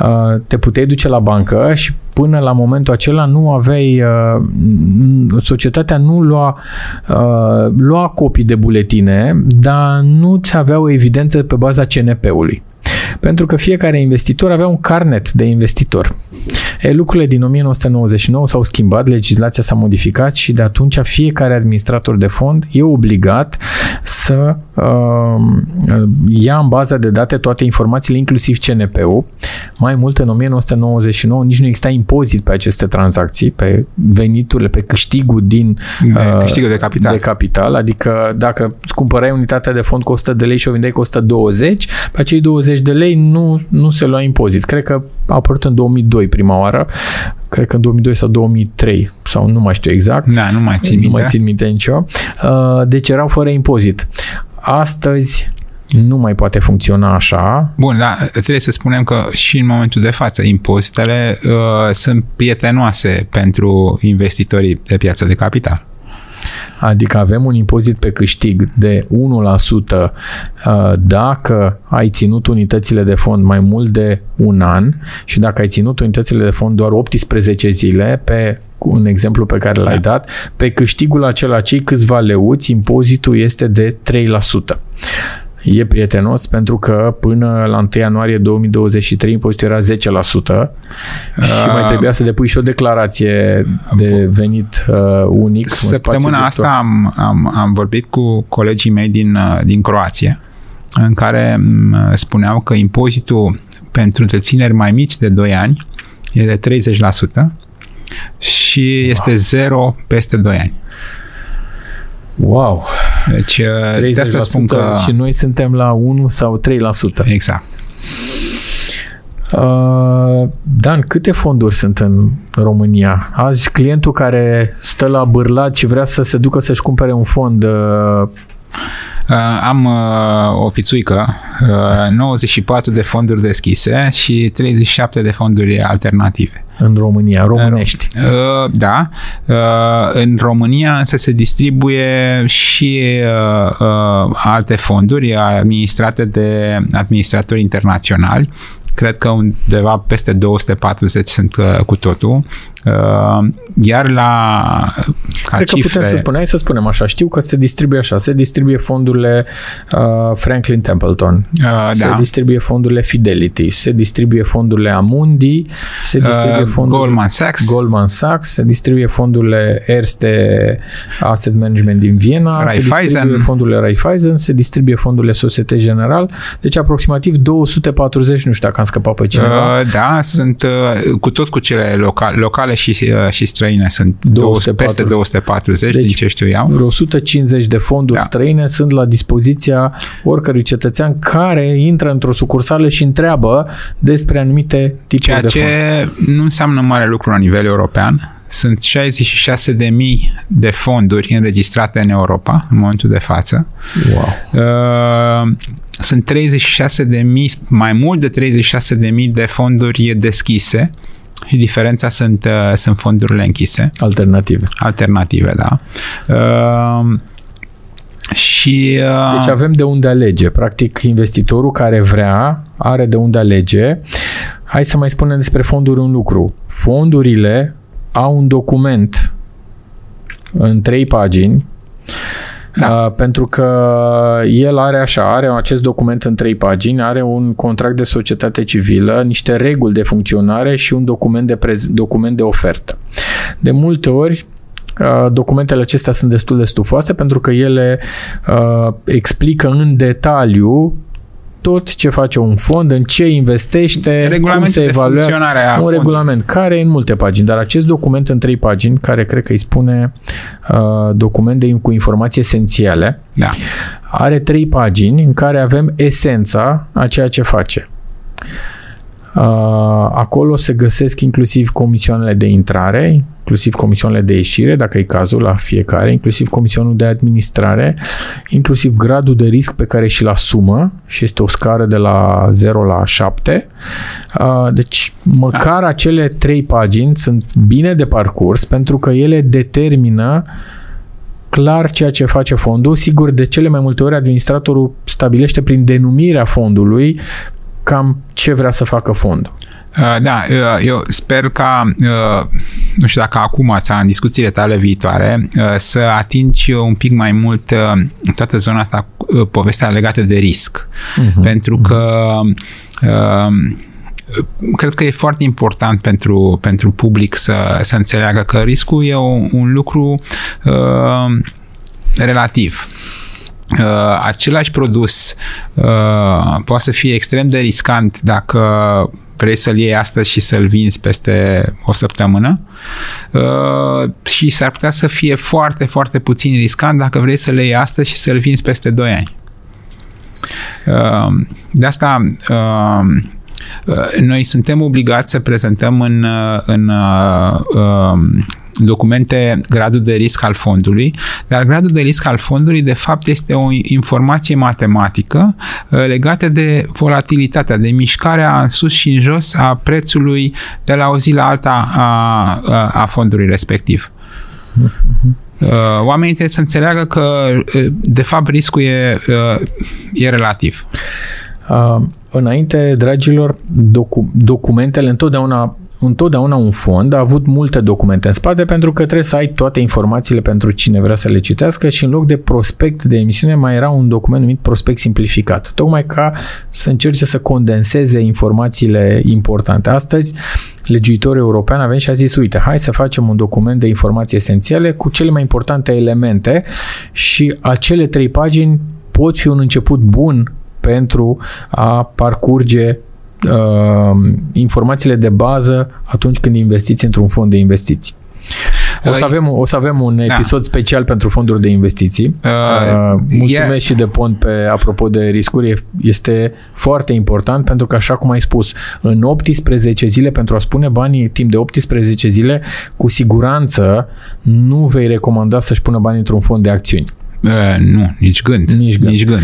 uh, te puteai duce la bancă și până la momentul acela nu aveai, uh, societatea nu lua, uh, lua copii de buletine, dar nu ți avea o evidență pe baza CNP-ului. Pentru că fiecare investitor avea un carnet de investitor. E, lucrurile din 1999 s-au schimbat, legislația s-a modificat și de atunci fiecare administrator de fond e obligat să uh, ia în baza de date toate informațiile, inclusiv CNP-ul. Mai mult, în 1999 nici nu exista impozit pe aceste tranzacții, pe veniturile, pe câștigul din uh, câștigul de capital. de capital. Adică dacă cumpărai unitatea de fond cu 100 de lei și o vindeai cu 120, pe acei 20 de lei nu, nu se lua impozit. Cred că a apărut în 2002 prima oară, cred că în 2002 sau 2003 sau nu mai știu exact. Da, nu mai țin minte. Nu mai țin minte nicio. Uh, deci erau fără impozit. Astăzi nu mai poate funcționa așa. Bun, da, trebuie să spunem că și în momentul de față impozitele uh, sunt prietenoase pentru investitorii de piață de capital. Adică avem un impozit pe câștig de 1% uh, dacă ai ținut unitățile de fond mai mult de un an și dacă ai ținut unitățile de fond doar 18 zile pe un exemplu pe care l-ai da. dat, pe câștigul acela cei câțiva leuți, impozitul este de 3% e prietenos pentru că până la 1 ianuarie 2023 impozitul era 10% și mai trebuia să depui și o declarație de venit uh, unic. Săptămâna asta am, am, am vorbit cu colegii mei din, uh, din Croația în care mm, spuneau că impozitul pentru întrețineri mai mici de 2 ani e de 30% și wow. este zero peste 2 ani. Wow! Deci, 30% de asta spun că... și noi suntem la 1 sau 3%. Exact. Uh, Dan, câte fonduri sunt în România? Azi clientul care stă la bârlat și vrea să se ducă să-și cumpere un fond uh, Uh, am uh, o fițuică, uh, 94 de fonduri deschise și 37 de fonduri alternative. În România, românești. Uh, da. Uh, în România însă se distribuie și uh, uh, alte fonduri administrate de administratori internaționali cred că undeva peste 240 sunt uh, cu totul. Uh, iar la ca Cred cifre... că putem să spunem, hai să spunem așa, știu că se distribuie așa, se distribuie fondurile uh, Franklin Templeton, uh, se da. distribuie fondurile Fidelity, se distribuie fondurile Amundi, se distribuie uh, fondurile Goldman Sachs, Goldman Sachs, se distribuie fondurile Erste Asset Management din Viena, Raiffeisen. se distribuie fondurile Raiffeisen, se distribuie fondurile Societe General, deci aproximativ 240, nu știu dacă am scăpat pe cineva. Uh, da, sunt uh, cu tot cu cele locale, locale și, uh, și străine sunt 240, peste 240 deci, din ce știu eu. Vreo 150 de fonduri da. străine sunt la dispoziția oricărui cetățean care intră într-o sucursală și întreabă despre anumite tipuri Ceea de ce nu înseamnă mare lucru la nivel european. Sunt 66.000 de fonduri înregistrate în Europa în momentul de față. Wow. Uh, sunt 36 de mii, mai mult de 36 de mii de fonduri deschise și diferența sunt, uh, sunt fondurile închise. Alternative. Alternative, da. Uh, și, uh, deci avem de unde alege. Practic, investitorul care vrea are de unde alege. Hai să mai spunem despre fonduri un lucru. Fondurile au un document în trei pagini da. Uh, pentru că el are așa, are acest document în trei pagini, are un contract de societate civilă, niște reguli de funcționare și un document de, prez- document de ofertă. De multe ori, uh, documentele acestea sunt destul de stufoase pentru că ele uh, explică în detaliu tot ce face un fond, în ce investește, cum se evaluează. Un fondului. regulament care e în multe pagini, dar acest document în trei pagini, care cred că îi spune uh, document de, cu informații esențiale, da. are trei pagini în care avem esența a ceea ce face. Uh, acolo se găsesc inclusiv comisioanele de intrare, inclusiv comisioanele de ieșire, dacă e cazul la fiecare, inclusiv comisionul de administrare, inclusiv gradul de risc pe care și-l asumă și este o scară de la 0 la 7. Uh, deci, măcar da. acele trei pagini sunt bine de parcurs pentru că ele determină clar ceea ce face fondul. Sigur, de cele mai multe ori administratorul stabilește prin denumirea fondului cam ce vrea să facă fondul. Uh, da, uh, eu sper ca, uh, nu știu dacă acum sau în discuțiile tale viitoare, să atingi un pic mai mult toată zona asta, povestea legată de risc. Uh-huh. Pentru că cred că e foarte important pentru, pentru public să, să înțeleagă că riscul e un, un lucru uh, relativ. Uh, același produs uh, poate să fie extrem de riscant dacă vrei să-l iei astăzi și să-l vinzi peste o săptămână uh, și s-ar putea să fie foarte, foarte puțin riscant dacă vrei să le iei astăzi și să-l vinzi peste 2 ani. Uh, de asta uh, uh, noi suntem obligați să prezentăm în, uh, în uh, uh, documente gradul de risc al fondului, dar gradul de risc al fondului de fapt este o informație matematică uh, legată de volatilitatea, de mișcarea în sus și în jos a prețului de la o zi la alta a, a, a fondului respectiv. Uh, oamenii trebuie să înțeleagă că, uh, de fapt, riscul e, e relativ. Uh, înainte, dragilor, docu- documentele întotdeauna întotdeauna un fond a avut multe documente în spate pentru că trebuie să ai toate informațiile pentru cine vrea să le citească și în loc de prospect de emisiune mai era un document numit prospect simplificat, tocmai ca să încerce să condenseze informațiile importante. Astăzi, legiuitorul european a venit și a zis, uite, hai să facem un document de informații esențiale cu cele mai importante elemente și acele trei pagini pot fi un început bun pentru a parcurge uh, informațiile de bază atunci când investiți într-un fond de investiții. O să avem, o să avem un da. episod da. special pentru fonduri de investiții. Uh, uh, mulțumesc yeah. și de pont pe apropo de riscuri. Este foarte important pentru că, așa cum ai spus, în 18 zile, pentru a spune banii timp de 18 zile, cu siguranță nu vei recomanda să-și pună banii într-un fond de acțiuni. Uh, nu, nici gând. Nici gând. Nici gând.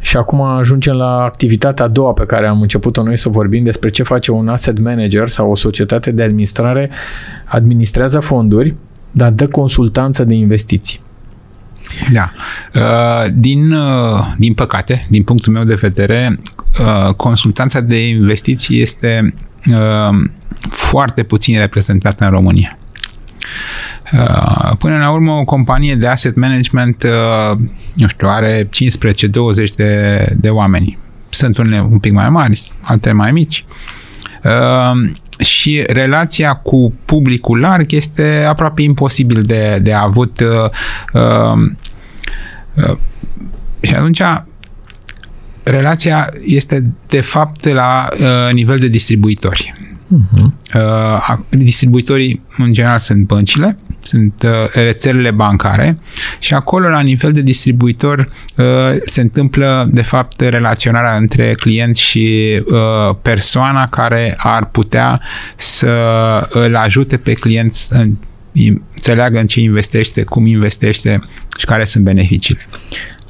Și acum ajungem la activitatea a doua pe care am început-o noi să vorbim despre ce face un asset manager sau o societate de administrare. Administrează fonduri, dar dă consultanță de investiții. Da. Uh, din, uh, din păcate, din punctul meu de vedere, uh, consultanța de investiții este foarte puțin reprezentată în România. Uh, până la urmă, o companie de asset management, uh, nu știu, are 15-20 de, de oameni. Sunt unele un pic mai mari, altele mai mici. Uh, și relația cu publicul larg este aproape imposibil de, de avut. Și atunci, relația este de fapt la nivel de distribuitori. Uh-huh. Uh, distribuitorii, în general, sunt băncile, sunt uh, rețelele bancare și acolo, la nivel de distribuitor, uh, se întâmplă, de fapt, relaționarea între client și uh, persoana care ar putea să îl ajute pe client să înțeleagă în ce investește, cum investește și care sunt beneficiile.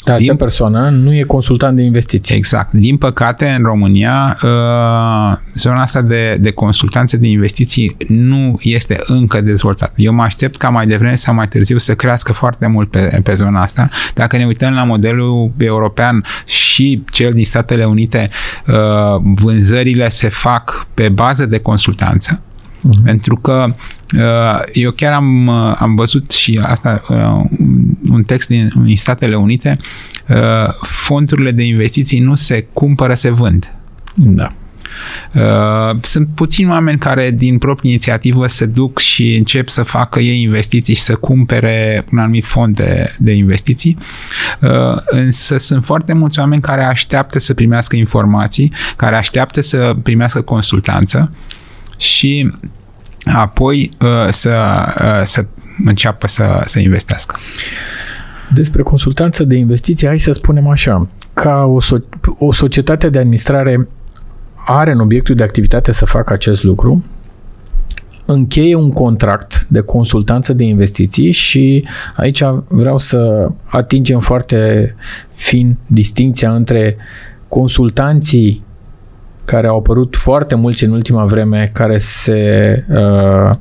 Da, acea din... persoană nu e consultant de investiții. Exact. Din păcate, în România, uh, zona asta de, de consultanțe de investiții nu este încă dezvoltată. Eu mă aștept ca mai devreme sau mai târziu să crească foarte mult pe, pe zona asta. Dacă ne uităm la modelul european și cel din Statele Unite, uh, vânzările se fac pe bază de consultanță. Uh-huh. Pentru că uh, eu chiar am, uh, am văzut și asta, uh, un text din, din Statele Unite, fondurile de investiții nu se cumpără, se vând. Da. Sunt puțini oameni care din proprie inițiativă se duc și încep să facă ei investiții și să cumpere un anumit fond de, de investiții, însă sunt foarte mulți oameni care așteaptă să primească informații, care așteaptă să primească consultanță și apoi uh, să, uh, să înceapă să, să investească. Despre consultanță de investiții, hai să spunem așa, ca o, so- o societate de administrare are în obiectul de activitate să facă acest lucru, încheie un contract de consultanță de investiții și aici vreau să atingem foarte fin distinția între consultanții care au apărut foarte mulți în ultima vreme, care se uh,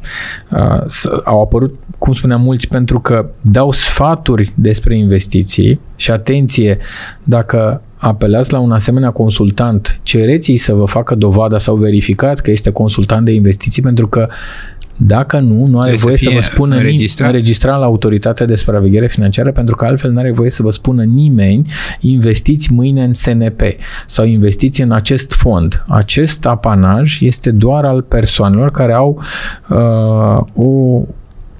uh, au apărut, cum spuneam, mulți pentru că dau sfaturi despre investiții și atenție, dacă apelați la un asemenea consultant, cereți să vă facă dovada sau verificați că este consultant de investiții pentru că dacă nu, nu are voie să, să vă spună înregistrat. înregistrat la autoritatea de supraveghere financiară, pentru că altfel nu are voie să vă spună nimeni investiți mâine în SNP sau investiți în acest fond. Acest apanaj este doar al persoanelor care au uh, o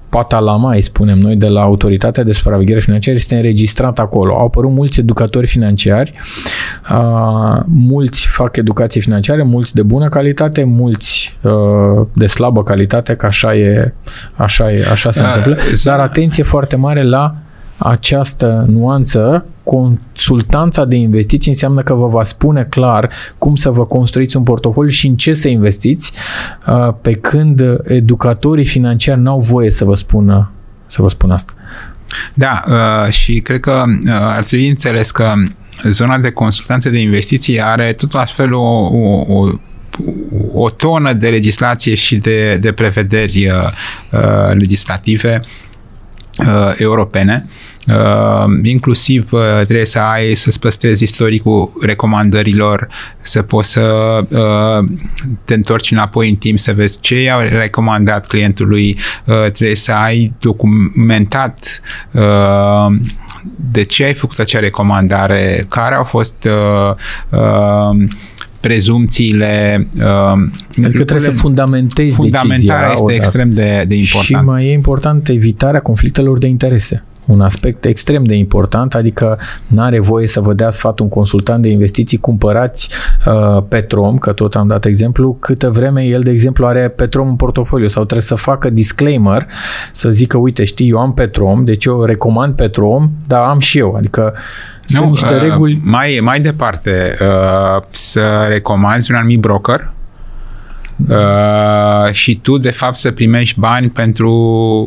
patalama, îi spunem noi, de la Autoritatea de Supraveghere Financiară este înregistrat acolo. Au apărut mulți educatori financiari, uh, mulți fac educație financiară, mulți de bună calitate, mulți uh, de slabă calitate, că așa e, așa, e, așa se uh, întâmplă. Dar atenție foarte mare la această nuanță consultanța de investiții înseamnă că vă va spune clar cum să vă construiți un portofoliu și în ce să investiți, uh, pe când educatorii financiari n-au voie să vă spună, să vă spun asta. Da, uh, și cred că uh, ar trebui înțeles că zona de consultanță de investiții are tot la fel o, o, o o tonă de legislație și de, de prevederi uh, legislative uh, europene Uh, inclusiv uh, trebuie să ai, să-ți păstrezi istoricul recomandărilor, să poți să uh, te întorci înapoi în timp să vezi ce i-a recomandat clientului, uh, trebuie să ai documentat uh, de ce ai făcut acea recomandare, care au fost uh, uh, prezumțiile. Uh, adică trebuie să fundamentezi Fundamentarea decizia, este extrem de, de important. Și mai e important evitarea conflictelor de interese un aspect extrem de important, adică nu are voie să vă dea sfat un consultant de investiții, cumpărați uh, Petrom, că tot am dat exemplu, câtă vreme el, de exemplu, are Petrom în portofoliu sau trebuie să facă disclaimer, să zică, uite, știi, eu am Petrom, deci eu recomand Petrom, dar am și eu, adică sunt nu, niște uh, reguli. Mai, mai departe, uh, să recomanzi un anumit broker, Uh, și tu, de fapt, să primești bani pentru...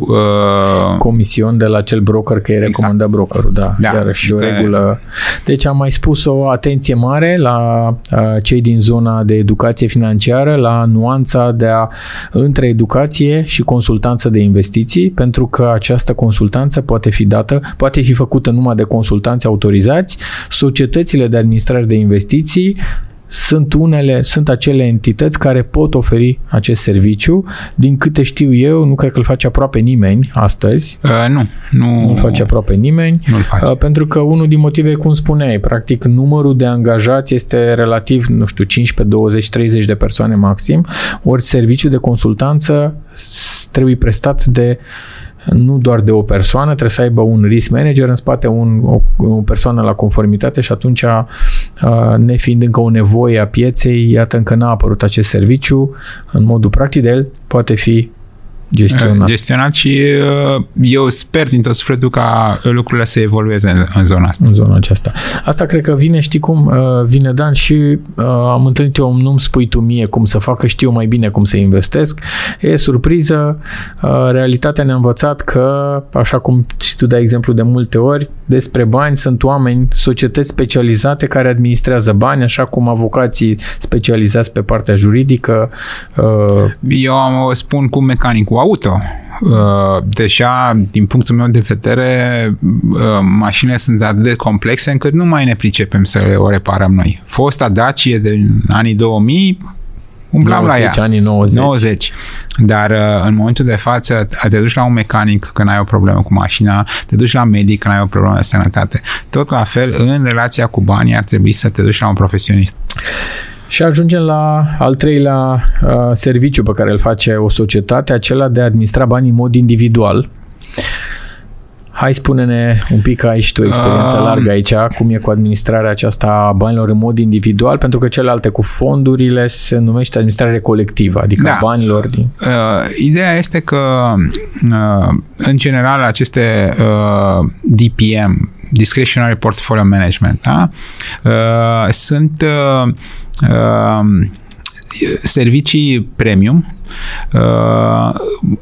Uh... Comision de la cel broker, că e exact. recomandat brokerul, da. da. Iar și o regulă. Deci am mai spus o atenție mare la uh, cei din zona de educație financiară, la nuanța de a între educație și consultanță de investiții, pentru că această consultanță poate fi dată, poate fi făcută numai de consultanți autorizați, societățile de administrare de investiții sunt unele, sunt acele entități care pot oferi acest serviciu. Din câte știu eu, nu cred că îl face aproape nimeni astăzi. Uh, nu, nu. Nu face aproape nimeni. Nu face. Uh, pentru că unul din motive, cum spuneai, practic numărul de angajați este relativ, nu știu, 15, 20, 30 de persoane maxim, ori serviciul de consultanță trebuie prestat de nu doar de o persoană, trebuie să aibă un risk manager în spate, un, o, o persoană la conformitate și atunci, nefiind încă o nevoie a pieței, iată încă n-a apărut acest serviciu în modul practic de el, poate fi gestionat. Gestionat și uh, eu sper din tot sufletul ca lucrurile să evolueze în, în zona asta. În zona aceasta. Asta cred că vine, știi cum, uh, vine Dan și uh, am întâlnit eu, nu-mi spui tu mie cum să facă, știu mai bine cum să investesc. E surpriză, realitatea ne-a învățat că, așa cum și tu dai exemplu de multe ori, despre bani sunt oameni, societăți specializate care administrează bani, așa cum avocații specializați pe partea juridică. Eu am, spun cum mecanicul auto. Uh, deja, din punctul meu de vedere, uh, mașinile sunt atât de complexe încât nu mai ne pricepem să o reparăm noi. Fosta Dacia de anii 2000 umblam 90, la ea. anii 90. 90. Dar uh, în momentul de față te duci la un mecanic când ai o problemă cu mașina, te duci la medic când ai o problemă de sănătate. Tot la fel, în relația cu banii ar trebui să te duci la un profesionist. Și ajungem la al treilea uh, serviciu pe care îl face o societate, acela de a administra banii în mod individual. Hai spune-ne un pic, ai și tu experiență uh, largă aici, cum e cu administrarea aceasta a banilor în mod individual, pentru că celelalte cu fondurile se numește administrare colectivă, adică da. banilor din... Uh, ideea este că, uh, în general, aceste uh, DPM, Discretionary Portfolio Management, da? uh, sunt uh, uh, servicii premium. Uh,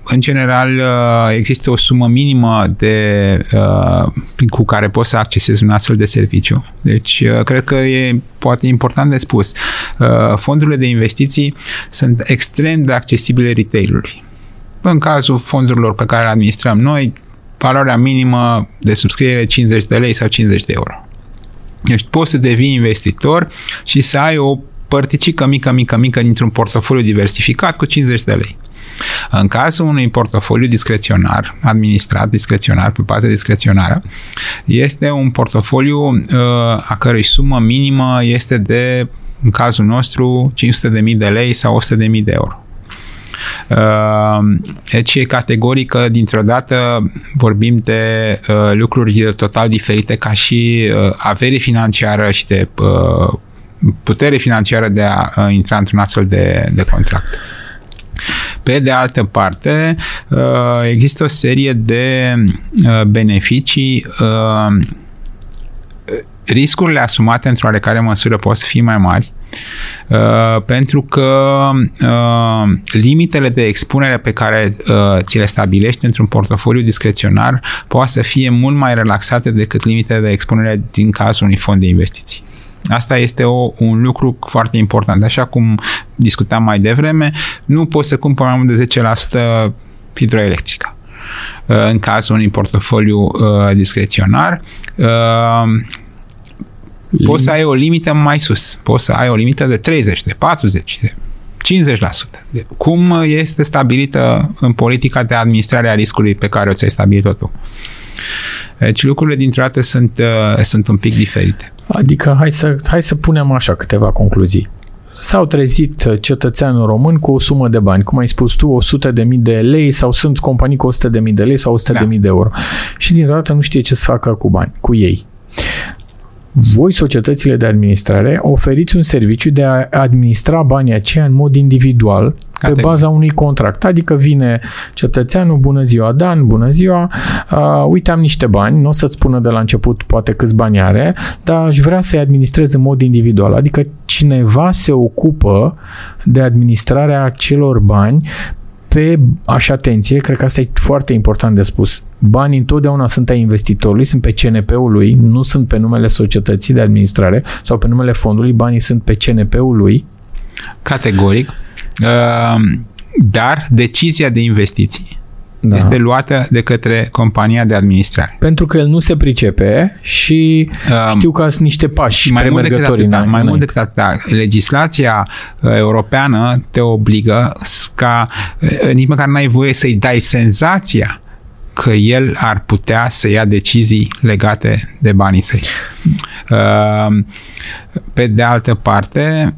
în general, uh, există o sumă minimă de, uh, cu care poți să accesezi un astfel de serviciu. Deci, uh, cred că e poate important de spus. Uh, fondurile de investiții sunt extrem de accesibile retailului. În cazul fondurilor pe care le administrăm noi, valoarea minimă de subscriere 50 de lei sau 50 de euro. Deci poți să devii investitor și să ai o părticică mică, mică, mică dintr-un portofoliu diversificat cu 50 de lei. În cazul unui portofoliu discreționar, administrat discreționar, pe bază discreționară, este un portofoliu uh, a cărui sumă minimă este de, în cazul nostru, 500.000 de lei sau 100.000 de euro. Uh, deci e categorică, dintr-o dată vorbim de uh, lucruri total diferite ca și uh, avere financiară și de putere financiară de a intra într-un astfel de, de contract. Pe de altă parte, există o serie de beneficii riscurile asumate într-o oarecare măsură pot să fie mai mari, Uh, pentru că uh, limitele de expunere pe care uh, ți le stabilești într-un portofoliu discreționar poate să fie mult mai relaxate decât limitele de expunere din cazul unui fond de investiții. Asta este o, un lucru foarte important. Așa cum discutam mai devreme, nu poți să cumpări mai mult de 10% hidroelectrică uh, în cazul unui portofoliu uh, discreționar. Uh, Lim- poți să ai o limită mai sus. Poți să ai o limită de 30, de 40, de 50%. De cum este stabilită în politica de administrare a riscului pe care o ți-ai stabilit tu. Deci lucrurile dintr-o dată sunt, uh, sunt un pic diferite. Adică hai să, hai să punem așa câteva concluzii. S-au trezit cetățeanul român cu o sumă de bani, cum ai spus tu, 100 de mii de lei sau sunt companii cu 100 de mii de lei sau 100 da. de mii de euro. Și dintr-o dată nu știe ce să facă cu bani, cu ei voi, societățile de administrare, oferiți un serviciu de a administra banii aceia în mod individual, Categoric. pe baza unui contract. Adică vine cetățeanul, bună ziua Dan, bună ziua, uh, uite am niște bani, nu o să-ți spună de la început poate câți bani are, dar aș vrea să-i administrez în mod individual. Adică cineva se ocupă de administrarea acelor bani pe, așa atenție, cred că asta e foarte important de spus, banii întotdeauna sunt ai investitorului, sunt pe CNP-ul lui, nu sunt pe numele societății de administrare sau pe numele fondului, banii sunt pe CNP-ul lui. Categoric. Uh, dar decizia de investiții da. este luată de către compania de administrare. Pentru că el nu se pricepe și um, știu că sunt niște pași mai mult decât atât, da, mai mult decât atât, da, legislația uh, europeană te obligă ca uh, nici măcar n-ai voie să-i dai senzația că el ar putea să ia decizii legate de banii săi. Uh, pe de altă parte,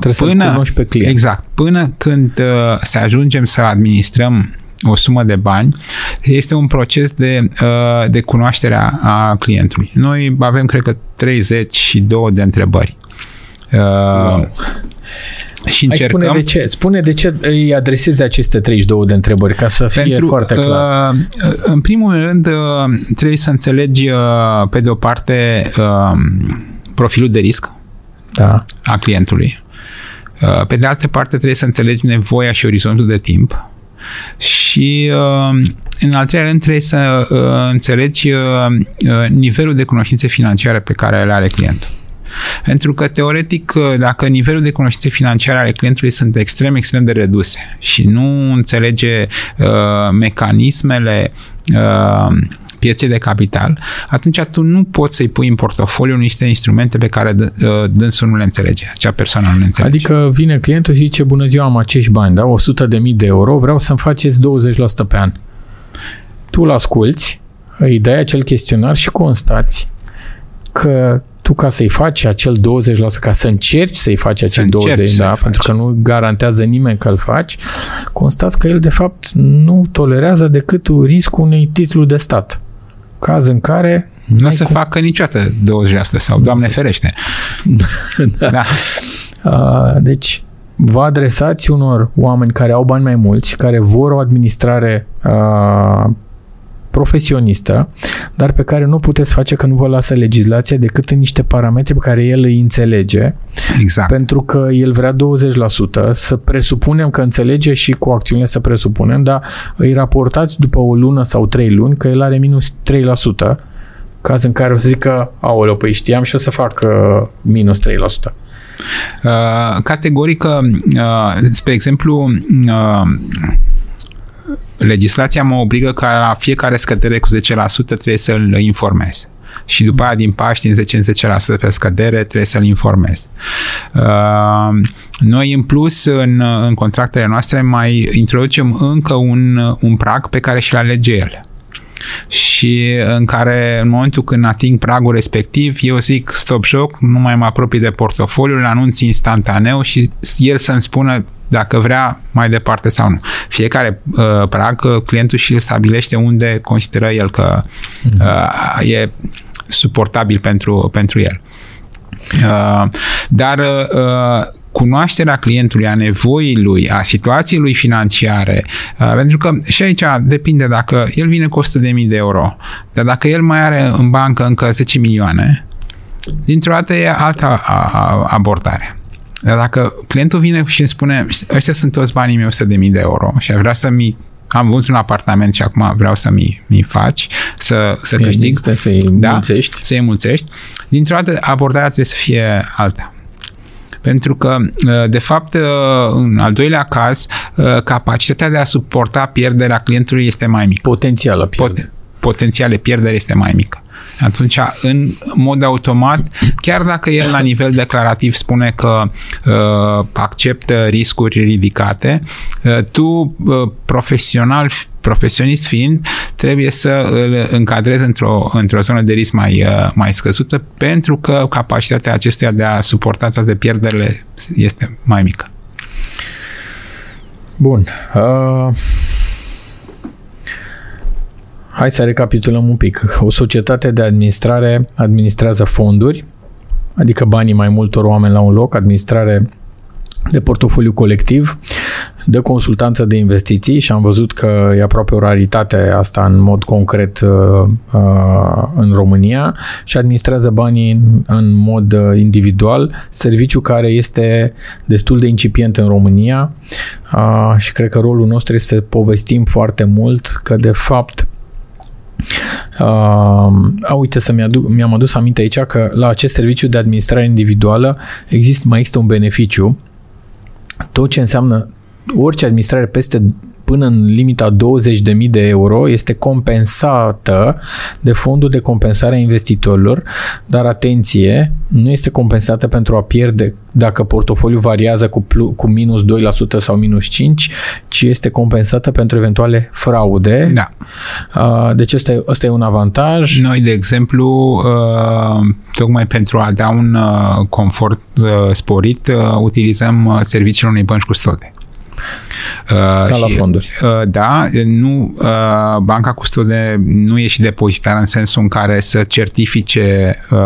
Trebuie până, să pe client. Exact. Până când uh, să ajungem să administrăm o sumă de bani, este un proces de, uh, de cunoaștere a clientului. Noi avem, cred că, 32 de întrebări. Uh, wow. Și încercăm... spune de ce. Spune de ce îi adresezi aceste 32 de întrebări, ca să fie Pentru, foarte clar. Uh, în primul rând, uh, trebuie să înțelegi, uh, pe de o parte, uh, profilul de risc da. a clientului. Uh, pe de altă parte, trebuie să înțelegi nevoia și orizontul de timp și uh, în al treilea rând trebuie să uh, înțelegi uh, nivelul de cunoștințe financiare pe care îl are clientul. Pentru că, teoretic, dacă nivelul de cunoștințe financiare ale clientului sunt extrem, extrem de reduse și nu înțelege uh, mecanismele uh, pieței de capital, atunci tu nu poți să-i pui în portofoliu niște instrumente pe care uh, dânsul nu le înțelege, acea persoană nu le înțelege. Adică vine clientul și zice, bună ziua, am acești bani, da? 100 de mii de euro, vreau să-mi faceți 20% pe an. Tu îl asculți, îi dai acel chestionar și constați că tu ca să-i faci acel 20%, ca să încerci să-i faci acel 20%, da, pentru că nu garantează nimeni că îl faci, constați că el de fapt nu tolerează decât riscul unui titlu de stat caz în care nu o să cum... facă niciodată 20% sau, Doamne ferește. da. da. Uh, deci, vă adresați unor oameni care au bani mai mulți, care vor o administrare uh, profesionistă, dar pe care nu puteți face că nu vă lasă legislația decât în niște parametri pe care el îi înțelege. Exact. Pentru că el vrea 20%, să presupunem că înțelege și cu acțiunile să presupunem, dar îi raportați după o lună sau trei luni că el are minus 3%, caz în care o să zică, aoleu, păi știam și o să fac uh, minus 3%. Uh, categorică, uh, spre exemplu, uh, legislația mă obligă ca la fiecare scădere cu 10% trebuie să-l informez. Și după aia din Paști, din 10 în 10% pe scădere, trebuie să-l informez. Uh, noi, în plus, în, în contractele noastre mai introducem încă un, un prag pe care și-l alege el și în care în momentul când ating pragul respectiv, eu zic stop joc, nu mai mă apropii de portofoliu, îl anunț instantaneu și el să-mi spună dacă vrea mai departe sau nu. Fiecare uh, prag, uh, clientul și îl stabilește unde consideră el că uh, e suportabil pentru, pentru el. Uh, dar uh, cunoașterea clientului, a nevoii lui, a situației lui financiare, uh, pentru că și aici depinde dacă el vine cu 100.000 de euro, dar dacă el mai are în bancă încă 10 milioane, dintr-o dată e alta abordare. Dar dacă clientul vine și îmi spune, ăștia sunt toți banii mei 100.000 de euro și vrea să mi am avut un apartament și acum vreau să mi, mi faci, să, să câștig. Să-i da, mulțești. Să-i mulțești. Dintr-o dată, abordarea trebuie să fie alta. Pentru că, uh, de fapt, uh, în al doilea caz, uh, capacitatea de a suporta pierderea clientului este mai mică. Potențială pierdere. Pot, potențiale pierderi este mai mică. Atunci, în mod automat, chiar dacă el la nivel declarativ spune că uh, acceptă riscuri ridicate, uh, tu, uh, profesional, profesionist fiind, trebuie să îl încadrezi într-o, într-o zonă de risc mai, uh, mai scăzută pentru că capacitatea acestuia de a suporta toate pierderile este mai mică. Bun. Uh... Hai să recapitulăm un pic. O societate de administrare administrează fonduri, adică banii mai multor oameni la un loc, administrare de portofoliu colectiv, de consultanță de investiții și am văzut că e aproape o raritate asta în mod concret uh, uh, în România și administrează banii în mod uh, individual, serviciu care este destul de incipient în România și cred că rolul nostru este să povestim foarte mult că de fapt Uh, a, uite, să mi-aduc, mi-am adus aminte aici că la acest serviciu de administrare individuală există, mai există un beneficiu. Tot ce înseamnă orice administrare peste până în limita 20.000 de euro este compensată de fondul de compensare a investitorilor, dar atenție, nu este compensată pentru a pierde dacă portofoliul variază cu, plus, cu minus 2% sau minus 5%, ci este compensată pentru eventuale fraude. Da. Deci ăsta e, ăsta e un avantaj. Noi, de exemplu, tocmai pentru a da un confort sporit, utilizăm serviciile unei bănci custode. Uh, Ca la fonduri. Uh, da, nu, uh, banca custode nu e și depozitar în sensul în care să certifice uh,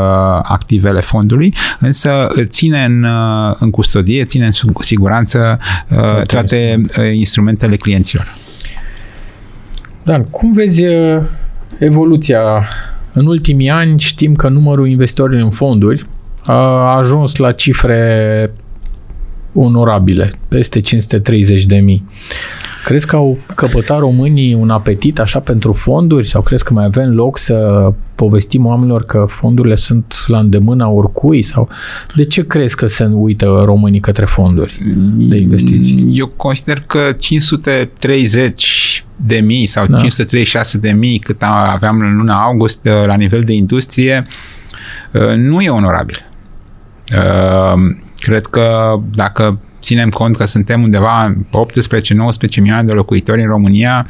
activele fondului, însă ține în, uh, în custodie, ține în siguranță uh, toate uh, instrumentele clienților. Dan, cum vezi uh, evoluția? În ultimii ani știm că numărul investitorilor în fonduri a ajuns la cifre onorabile, peste 530 de mii. Crezi că au căpătat românii un apetit așa pentru fonduri sau crezi că mai avem loc să povestim oamenilor că fondurile sunt la îndemâna oricui sau de ce crezi că se uită românii către fonduri de investiții? Eu consider că 530 de mii sau da. 536 de mii cât aveam în luna august la nivel de industrie nu e onorabil. Cred că dacă ținem cont că suntem undeva 18-19 milioane de locuitori în România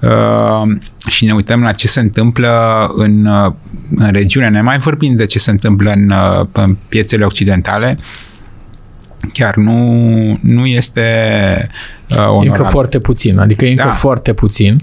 uh, și ne uităm la ce se întâmplă în, uh, în regiune, ne mai vorbim de ce se întâmplă în, uh, în piețele occidentale, chiar nu, nu este uh, onorabil. Încă foarte puțin, adică încă da. foarte puțin.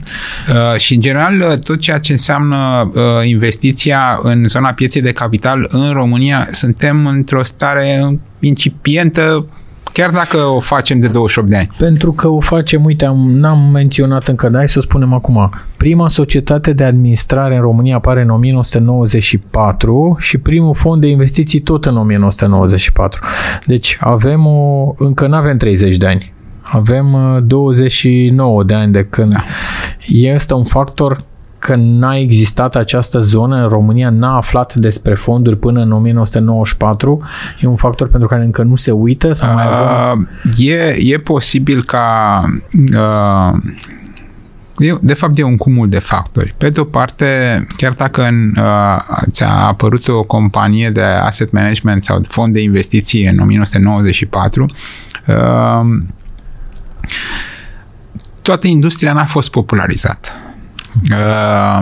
Uh, și în general uh, tot ceea ce înseamnă uh, investiția în zona pieței de capital în România, suntem într-o stare incipientă chiar dacă o facem de 28 de ani. Pentru că o facem, uite, am, n-am menționat încă, dar hai să o spunem acum. Prima societate de administrare în România apare în 1994 și primul fond de investiții tot în 1994. Deci avem o, încă nu avem 30 de ani. Avem 29 uh, de ani de când da. este un factor că n-a existat această zonă în România, n-a aflat despre fonduri până în 1994, e un factor pentru care încă nu se uită? Sau mai avem... uh, e, e posibil ca uh, E, de fapt, e un cumul de factori. Pe de o parte, chiar dacă în, uh, ți-a apărut o companie de asset management sau de fond de investiții în 1994, uh, toată industria n-a fost popularizată. Uh,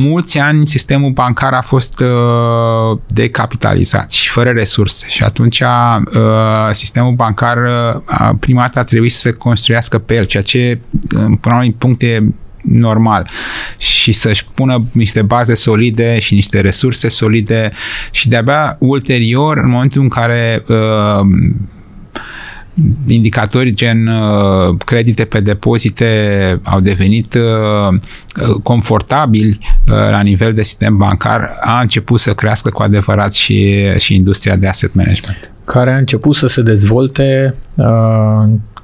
mulți ani sistemul bancar a fost uh, decapitalizat și fără resurse. Și atunci uh, sistemul bancar uh, prima dată a trebuit să se construiască pe el, ceea ce uh, până la un punct e normal. Și să-și pună niște baze solide și niște resurse solide și de-abia ulterior, în momentul în care uh, indicatori gen uh, credite pe depozite au devenit uh, confortabili la nivel de sistem bancar, a început să crească cu adevărat și, și industria de asset management. Care a început să se dezvolte uh,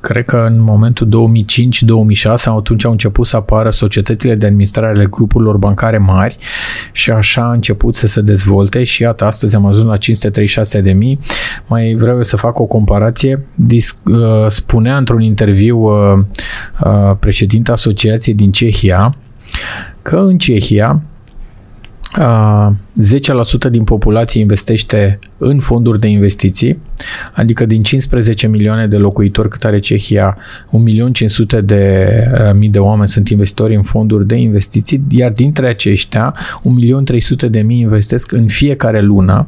cred că în momentul 2005-2006 atunci au început să apară societățile de administrare ale grupurilor bancare mari și așa a început să se dezvolte și iată, astăzi am ajuns la 536 de mii. Mai vreau să fac o comparație. Dis, uh, spunea într-un interviu uh, uh, președinta asociației din Cehia că în Cehia 10% din populație investește în fonduri de investiții, adică din 15 milioane de locuitori cât are Cehia, 1.500.000 de mii de oameni sunt investitori în fonduri de investiții, iar dintre aceștia 1.300.000 investesc în fiecare lună,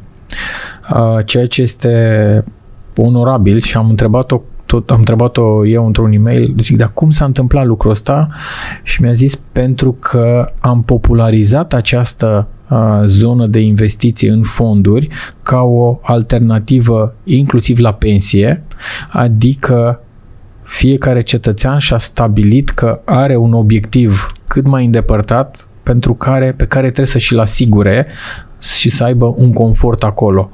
ceea ce este onorabil și am întrebat-o tot, am întrebat-o eu într-un e-mail, zic, dar cum s-a întâmplat lucrul ăsta? Și mi-a zis, pentru că am popularizat această uh, zonă de investiții în fonduri ca o alternativă inclusiv la pensie, adică fiecare cetățean și-a stabilit că are un obiectiv cât mai îndepărtat pentru care, pe care trebuie să și-l asigure și să aibă un confort acolo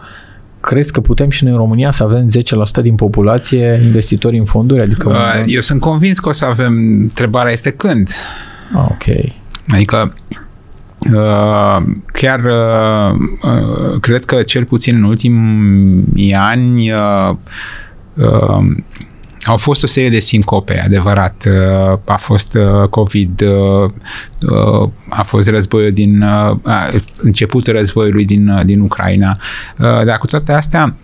crezi că putem și noi în România să avem 10% din populație investitori în fonduri? Adică un... Eu sunt convins că o să avem. Întrebarea este când. Ah, ok. Adică Uh, chiar uh, uh, cred că cel puțin în ultimii ani uh, uh, au fost o serie de sincope, adevărat. Uh, a fost uh, COVID, uh, a fost războiul din începutul războiului din, din Ucraina. Dar cu toate astea,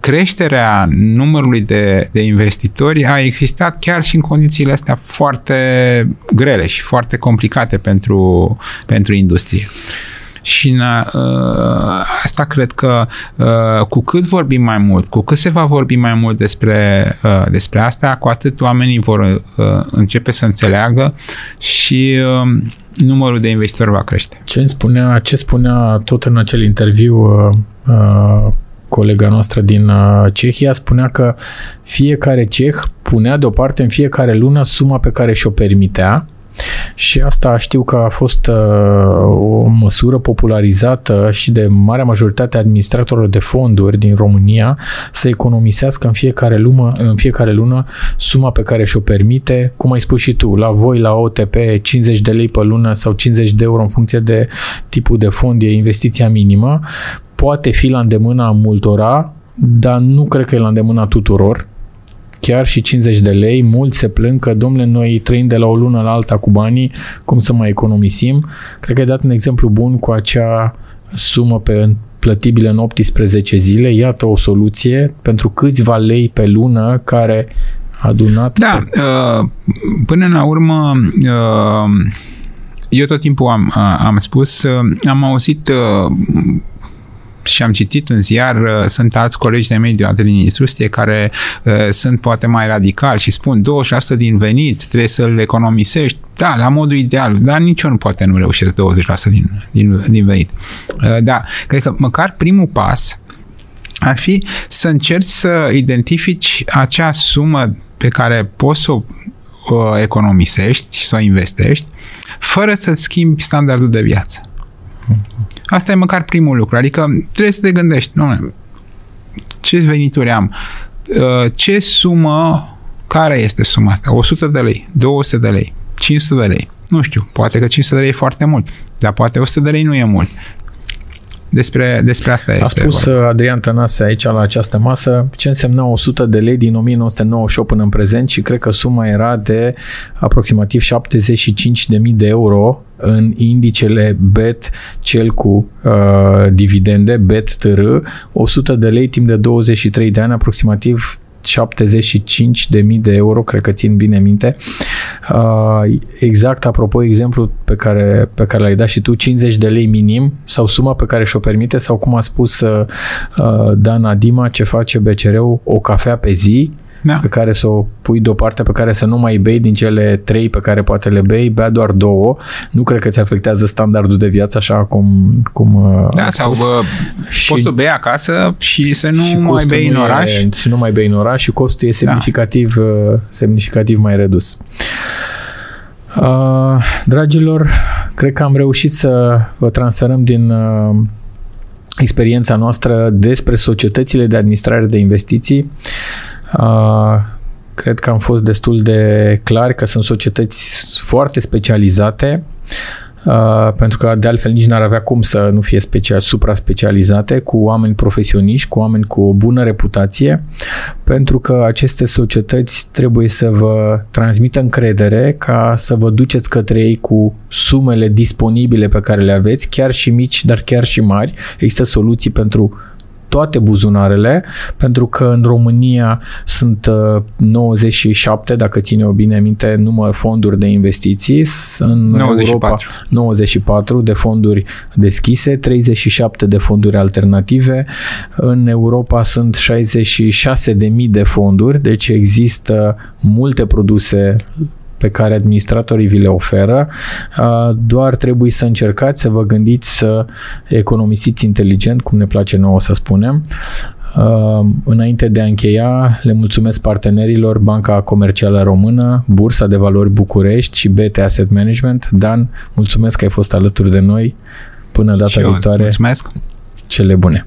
creșterea numărului de, de investitori a existat chiar și în condițiile astea foarte grele și foarte complicate pentru, pentru industrie. Și în, uh, asta cred că uh, cu cât vorbim mai mult, cu cât se va vorbi mai mult despre, uh, despre asta, cu atât oamenii vor uh, începe să înțeleagă și uh, numărul de investitori va crește. Ce spunea, ce spunea tot în acel interviu uh, uh, colega noastră din uh, Cehia spunea că fiecare ceh punea deoparte în fiecare lună suma pe care și-o permitea și asta știu că a fost uh, o măsură popularizată și de marea majoritate a administratorilor de fonduri din România să economisească în fiecare, lună, în fiecare lună suma pe care și-o permite, cum ai spus și tu, la voi la OTP 50 de lei pe lună sau 50 de euro în funcție de tipul de fond, e investiția minimă, poate fi la îndemâna multora, dar nu cred că e la îndemâna tuturor chiar și 50 de lei, mulți se plâng că, domnule, noi trăim de la o lună la alta cu banii, cum să mai economisim? Cred că ai dat un exemplu bun cu acea sumă pe plătibile în 18 zile. Iată o soluție pentru câțiva lei pe lună care a adunat... Da, pe... Uh, până la urmă uh, eu tot timpul am, am spus, uh, am auzit și am citit în ziar, uh, sunt alți colegi de mei de din industrie care uh, sunt poate mai radicali și spun 20% din venit trebuie să-l economisești. Da, la modul ideal, dar nici eu nu poate nu reușesc 20% din, din, din venit. Uh, da, cred că măcar primul pas ar fi să încerci să identifici acea sumă pe care poți să o economisești și să o investești fără să-ți schimbi standardul de viață. Asta e măcar primul lucru. Adică trebuie să te gândești, nu, ce venituri am? Uh, ce sumă, care este suma asta? 100 de lei, 200 de lei, 500 de lei. Nu știu, poate că 500 de lei e foarte mult, dar poate 100 de lei nu e mult. Despre, despre asta este. A spus vorba. Uh, Adrian Tănase aici la această masă ce însemna 100 de lei din 1998 până în prezent și cred că suma era de aproximativ 75.000 de euro în indicele BET, cel cu uh, dividende, BET TR, 100 de lei timp de 23 de ani, aproximativ 75 de mii de euro, cred că țin bine minte. Uh, exact, apropo, exemplu pe care, pe care l-ai dat și tu, 50 de lei minim sau suma pe care și-o permite sau cum a spus uh, uh Dana Dima, ce face BCR-ul, o cafea pe zi, da. pe care să o pui deoparte, pe care să nu mai bei din cele trei pe care poate le bei, bea doar două. Nu cred că ți afectează standardul de viață așa cum... cum uh, da, sau bă, și, poți să bei acasă și să nu și mai bei în oraș. E, și nu mai bei în oraș și costul e da. semnificativ, da. semnificativ mai redus. Uh, dragilor, cred că am reușit să vă transferăm din uh, experiența noastră despre societățile de administrare de investiții. Uh, cred că am fost destul de clar că sunt societăți foarte specializate Uh, pentru că de altfel nici n-ar avea cum să nu fie special, supra-specializate, cu oameni profesioniști, cu oameni cu o bună reputație, pentru că aceste societăți trebuie să vă transmită încredere ca să vă duceți către ei cu sumele disponibile pe care le aveți, chiar și mici, dar chiar și mari. Există soluții pentru toate buzunarele, pentru că în România sunt 97, uh, dacă ține o bine minte, număr fonduri de investiții. În 94. Europa 94 de fonduri deschise, 37 de fonduri alternative. În Europa sunt 66.000 de fonduri, deci există multe produse pe care administratorii vi le oferă, doar trebuie să încercați să vă gândiți să economisiți inteligent, cum ne place nouă să spunem. Înainte de a încheia, le mulțumesc partenerilor Banca Comercială Română, Bursa de Valori București și BT Asset Management. Dan, mulțumesc că ai fost alături de noi. Până data viitoare. Mulțumesc. Cele bune.